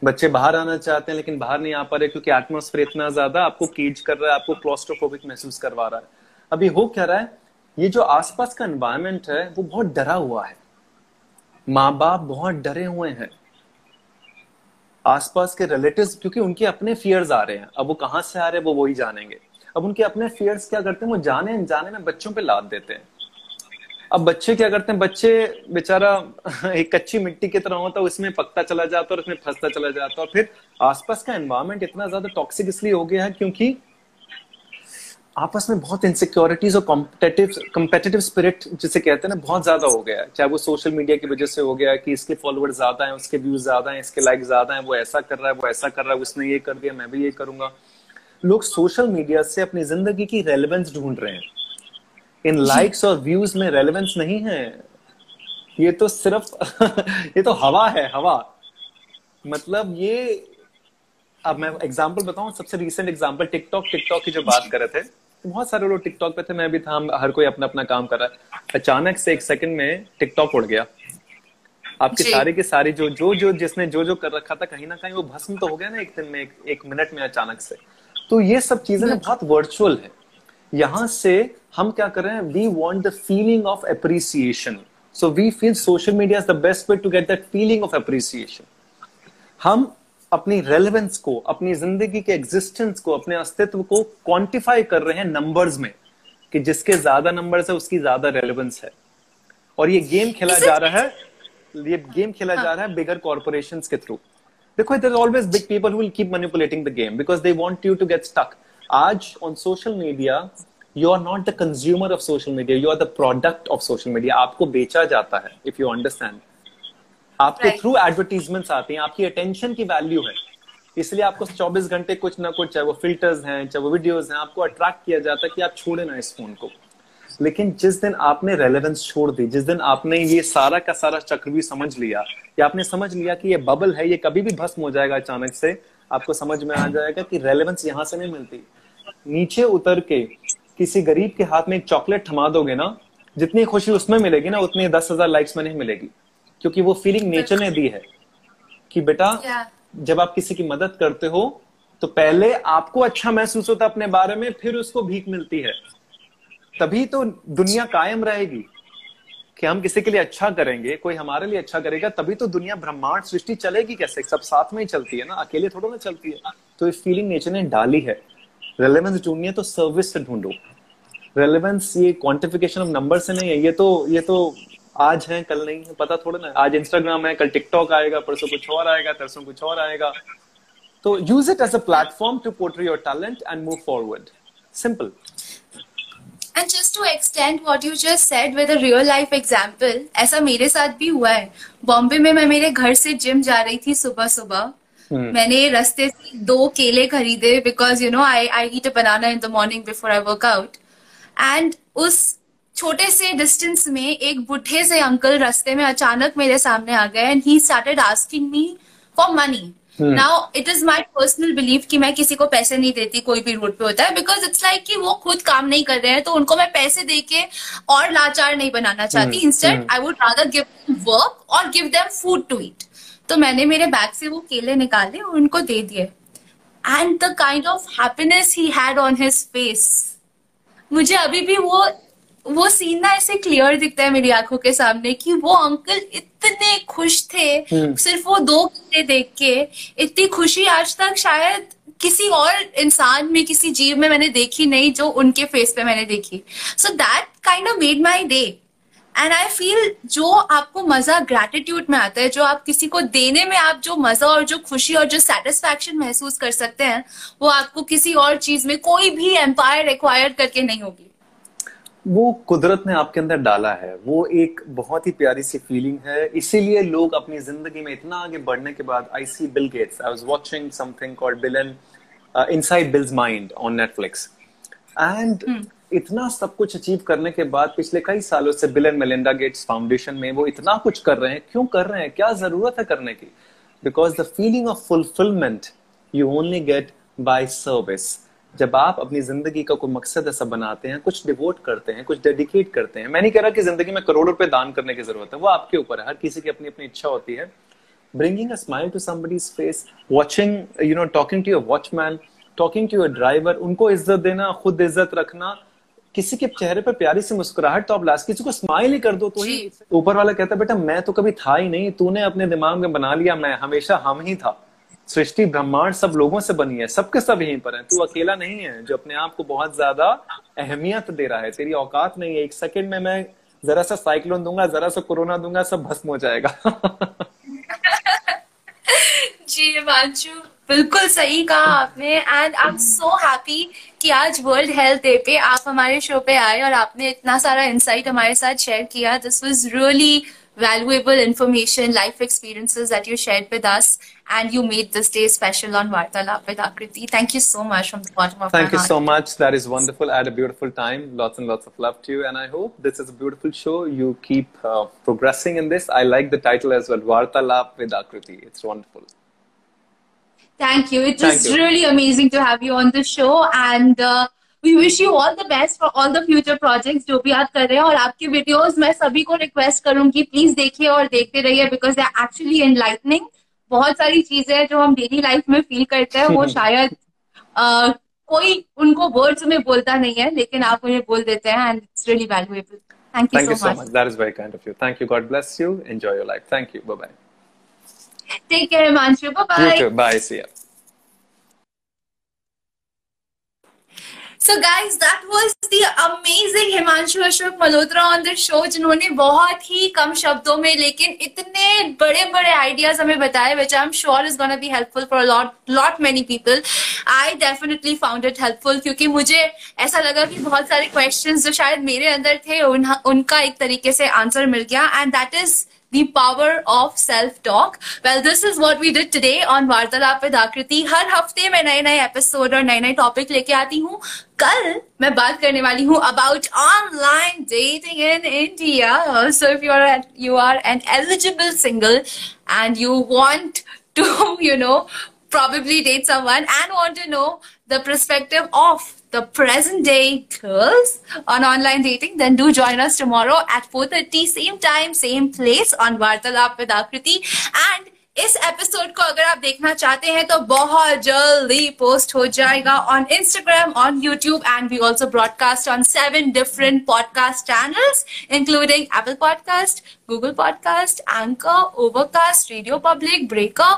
बच्चे बाहर आना चाहते हैं लेकिन बाहर नहीं आ पा रहे क्योंकि एटमोस्फेयर इतना ज़्यादा आपको कीज कर रहा है, आपको क्लोस्ट्रोफोबिक महसूस करवा रहा है। अभी हो क्या रहा है? ये जो आसपास का एनवायरमेंट है, वो बहुत डरा हुआ है। माँ बाप बहुत डरे हुए हैं। आसपास के रिलेटिव क्योंकि उनके अपने फियर्स आ रहे हैं। अब वो कहाँ से आ रहे हैं, वो वही जानेंगे। अब उनके अपने फियर्स क्या करते हैं, वो जाने जाने में बच्चों पे लाद देते हैं। अब बच्चे क्या करते हैं, बच्चे बेचारा (laughs) एक कच्ची मिट्टी की तरह होता है, उसमें पकता चला जाता है और उसमें फंसता चला जाता है। और फिर आसपास का एनवायरमेंट इतना ज़्यादा टॉक्सिक इसलिए हो गया है क्योंकि आपस में बहुत इनसिक्योरिटीज और कॉम्पिटेटिव कम्पेटिटिव स्पिरिट जिसे कहते हैं ना बहुत ज़्यादा हो गया है। चाहे वो सोशल मीडिया की वजह से हो गया कि इसके फॉलोअर्स ज़्यादा हैं उसके व्यूज़ ज़्यादा हैं इसके लाइक ज़्यादा हैं वो ऐसा कर रहा है वो ऐसा कर रहा है उसने ये कर दिया मैं भी ये करूँगा। लोग सोशल मीडिया से अपनी ज़िंदगी की रेलिवेंस ढूंढ रहे हैं। इन लाइक्स और व्यूज़ में रेलिवेंस नहीं है। ये तो सिर्फ़ (laughs) ये तो हवा है हवा। मतलब ये अब मैं एग्जांपल बताऊँ सबसे रीसेंट एग्जांपल टिकटॉक टिकटॉक की जो बात कर रहे थे। बहुत सारे लोग टिकटॉक पे थे मैं भी था हर कोई अपना अपना काम कर रहा है। अचानक से एक सेकंड में टिकटॉक उड़ गया। आपके सारे के सारे जो जो जो जिसने जो जो कर रखा था कहीं ना कहीं वो भस्म तो हो गया ना एक दिन में एक, एक मिनट में अचानक से। तो ये सब चीज़ें ना बहुत वर्चुअल है। यहाँ से हम क्या कर रहे हैं we want the feeling of appreciation so we feel social media is the best way to get that feeling of appreciation हम अपनी रेलेवेंस को अपनी ज़िंदगी के एग्जिस्टेंस को अपने अस्तित्व को क्वांटिफाई कर रहे हैं नंबर्स में कि जिसके ज़्यादा नंबर्स है उसकी ज़्यादा रेलेवेंस है। और ये गेम खेला जा रहा है ये गेम खेला हाँ. जा रहा है बिगर कॉर्पोरेशन के थ्रू देखो there always big people who will keep manipulating the game because they want you to get stuck आज on social media you are not the consumer of social media you are the product of social media आपको बेचा जाता है if you understand आपके through advertisements आते हैं आपकी attention की वैल्यू है। इसलिए आपको 24 घंटे कुछ ना कुछ चाहे वो फिल्टर्स हैं चाहे वो वीडियोस हैं आपको अट्रैक्ट किया जाता है कि आप छोड़े ना इस फ़ोन को। लेकिन जिस दिन आपने रेलेवेंस छोड़ दी जिस दिन आपने ये सारा का सारा चक्र भी समझ लिया या आपने समझ लिया कि ये बबल है ये कभी भी भस्म हो जाएगा अचानक से आपको समझ में आ जाएगा कि रेलेवेंस यहाँ से नहीं मिलती। नीचे उतर के किसी गरीब के हाथ में एक चॉकलेट थमा दोगे ना जितनी खुशी उसमें मिलेगी ना उतनी दस हज़ार लाइक्स में नहीं मिलेगी। क्योंकि वो फीलिंग नेचर ने दी है कि बेटा जब आप किसी की मदद करते हो तो पहले आपको अच्छा महसूस होता अपने बारे में फिर उसको भीख मिलती है। तभी तो दुनिया कायम रहेगी कि हम किसी के लिए अच्छा करेंगे कोई हमारे लिए अच्छा करेगा तभी तो दुनिया ब्रह्मांड सृष्टि चलेगी कैसे? सब साथ में ही चलती है ना अकेले थोड़ा ना चलती है। तो इस फीलिंग नेचर ने डाली है। रेलेवेंस ढूंढनी है तो सर्विस से ढूंढो। रेलेवेंस ये क्वांटिफिकेशन ऑफ़ नंबर से नहीं है ये तो ये तो आज है कल नहीं है पता थोड़ा ना आज इंस्टाग्राम है कल टिकटॉक आएगा परसों कुछ और आएगा तरसों कुछ और आएगा। तो use it as a platform to portray your talent and move forward simple
and just to extend what you just said with a real life example ऐसा मेरे साथ भी हुआ है। बॉम्बे में मैं मेरे घर से जिम जा रही थी सुबह सुबह। Hmm. मैंने रस्ते से दो केले खरीदे because you know I I eat a banana in the morning before I work out and उस छोटे से डिस्टेंस में एक बुढ़े से अंकल रास्ते में अचानक मेरे सामने आ गए and he started asking me for money now it is my personal believe कि मैं किसी को पैसे नहीं देती कोई भी रोड पे होता है बिकॉज़ इट्स लाइक कि वो खुद काम नहीं कर रहे हैं तो उनको मैं पैसे दे के और लाचार नहीं बनाना चाहती. Instant I would rather give work और give them food to eat तो मैंने मेरे बैग से वो केले निकाले और उनको दे दिए. And the kind of happiness he had on his face मुझे अभी भी वो वो सीन ना ऐसे क्लियर दिखता है मेरी आँखों के सामने कि वो अंकल इतने खुश थे। हम्म। सिर्फ़ वो दो घंटे देख के इतनी खुशी आज तक शायद किसी और इंसान में किसी जीव में मैंने देखी नहीं जो उनके फेस पे मैंने देखी। So that kind of made my day and I feel जो आपको मज़ा ग्रेटिट्यूड में आता है जो आप किसी को देने में आप जो मज़ा और जो खुशी और जो सेटिस्फैक्शन महसूस कर सकते हैं वो आपको किसी और चीज़ में कोई भी एम्पायर रिक्वायर करके नहीं होगी।
वो कुदरत ने आपके अंदर डाला है। वो एक बहुत ही प्यारी सी फीलिंग है। इसीलिए लोग अपनी ज़िंदगी में इतना आगे बढ़ने के बाद I see Bill Gates I was watching something called Bill and inside Bill's mind on Netflix and इतना सब कुछ अचीव करने के बाद पिछले कई सालों से Bill and Melinda Gates Foundation में वो इतना कुछ कर रहे हैं। क्यों कर रहे हैं? क्या ज़रूरत है करने की? Because the feeling of fulfilment you only get by service जब आप अपनी ज़िंदगी का कोई मकसद ऐसा बनाते हैं कुछ डिवोट करते हैं कुछ डेडिकेट करते हैं मैं नहीं कह रहा कि ज़िंदगी में करोड़ों रुपए दान करने की ज़रूरत है वो आपके ऊपर है हर किसी की अपनी अपनी इच्छा होती है। Bringing a smile to somebody's face watching you know talking to your watchman talking to your driver उनको इज़्ज़त देना खुद इज़्ज़त रखना किसी के चेहरे पर प्यारी सी मुस्कुराहट तो आप लास्ट किसी को स्माइल ही कर दो तो ही ऊपर वाला कहता है बेटा मैं तो कभी था ही नहीं तूने अपने दिमाग में बना लिया मैं हमेशा हम ही था। सृष्टि ब्रह्मांड सब लोगों से बनी है सबके सब यहीं पर है। तू अकेला नहीं है जो अपने आप को बहुत ज़्यादा अहमियत दे रहा है। तेरी औकात नहीं है। एक सेकंड में मैं जरा सा साइक्लोन दूँगा जरा सा कोरोना दूँगा सब भस्म हो जाएगा। (laughs)
जी मांचू बिल्कुल सही कहा आपने। And I am so happy कि आज वर्ल्ड हेल्थ डे पे आप हमारे शो पे आए और आपने इतना सारा इंसाइट हमारे साथ शेयर किया। This was really valuable information, life experiences that you shared with us, and you made this day special on Vartalap with Akriti. Thank you so much from the bottom of
Thank
my
you
heart.
so much. That is wonderful. I had a beautiful time. Lots and lots of love to you, and I hope this is a beautiful show. You keep uh, progressing in this. I like the title as well, Vartalap with Akriti. It's wonderful.
Thank you. It
Thank
was
you.
really amazing to have you on the show and uh, we wish you all the best for all the future projects जो भी आप कर रहे हैं और आपकी videos मैं सभी को रिक्वेस्ट करूंगी प्लीज देखिए और देखते रहिए बिकॉज दे एक्चुअली एनलाइटनिंग बहुत सारी चीज़ें जो हम डेली लाइफ में फील करते हैं वो (laughs) शायद आ, कोई उनको वर्ड्स में बोलता नहीं है लेकिन आप उन्हें बोल देते हैं and it's really valuable
thank you so much that is very kind of you thank you God bless you enjoy your life thank you bye bye
take
care
Manshu
bye bye see you
so guys that was the amazing Himanshu Ashok Malhotra on the show जिन्होंने बहुत ही कम शब्दों में लेकिन इतने बड़े बड़े ideas हमें बताए which I am sure is gonna be helpful for lot lot many people I definitely found it helpful क्योंकि मुझे ऐसा लगा कि बहुत सारे क्वेश्चन जो शायद मेरे अंदर थे उन, उनका एक तरीके से आंसर मिल गया. And that is the power of self talk well this is what we did today on वार्तालाप with आकृति हर हफ्ते मैं नए नए एपिसोड और नए नए टॉपिक लेके आती हूँ कल मैं बात करने वाली हूँ about online dating in India so if you are you are an eligible single and you want to you know probably date someone and want to know the perspective of the present day girls on online dating, then do join us tomorrow at 4.30, same time, same place on Vartalap with Akriti. And इस episode को अगर आप देखना चाहते हैं तो बहुत जल्दी पोस्ट हो जाएगा on Instagram on YouTube and we also broadcast on seven different podcast channels including Apple podcast Google podcast Anchor Overcast Radio Public Breaker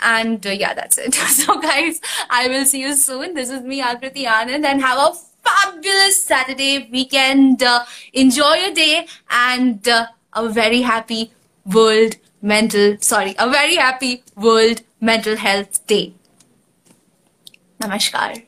and uh, yeah that's it. (laughs) So guys i will see you soon. This is me akriti anand and have a fabulous saturday weekend. Uh, enjoy your day and uh, a very happy world mental sorry a very happy world mental health day. Namaskar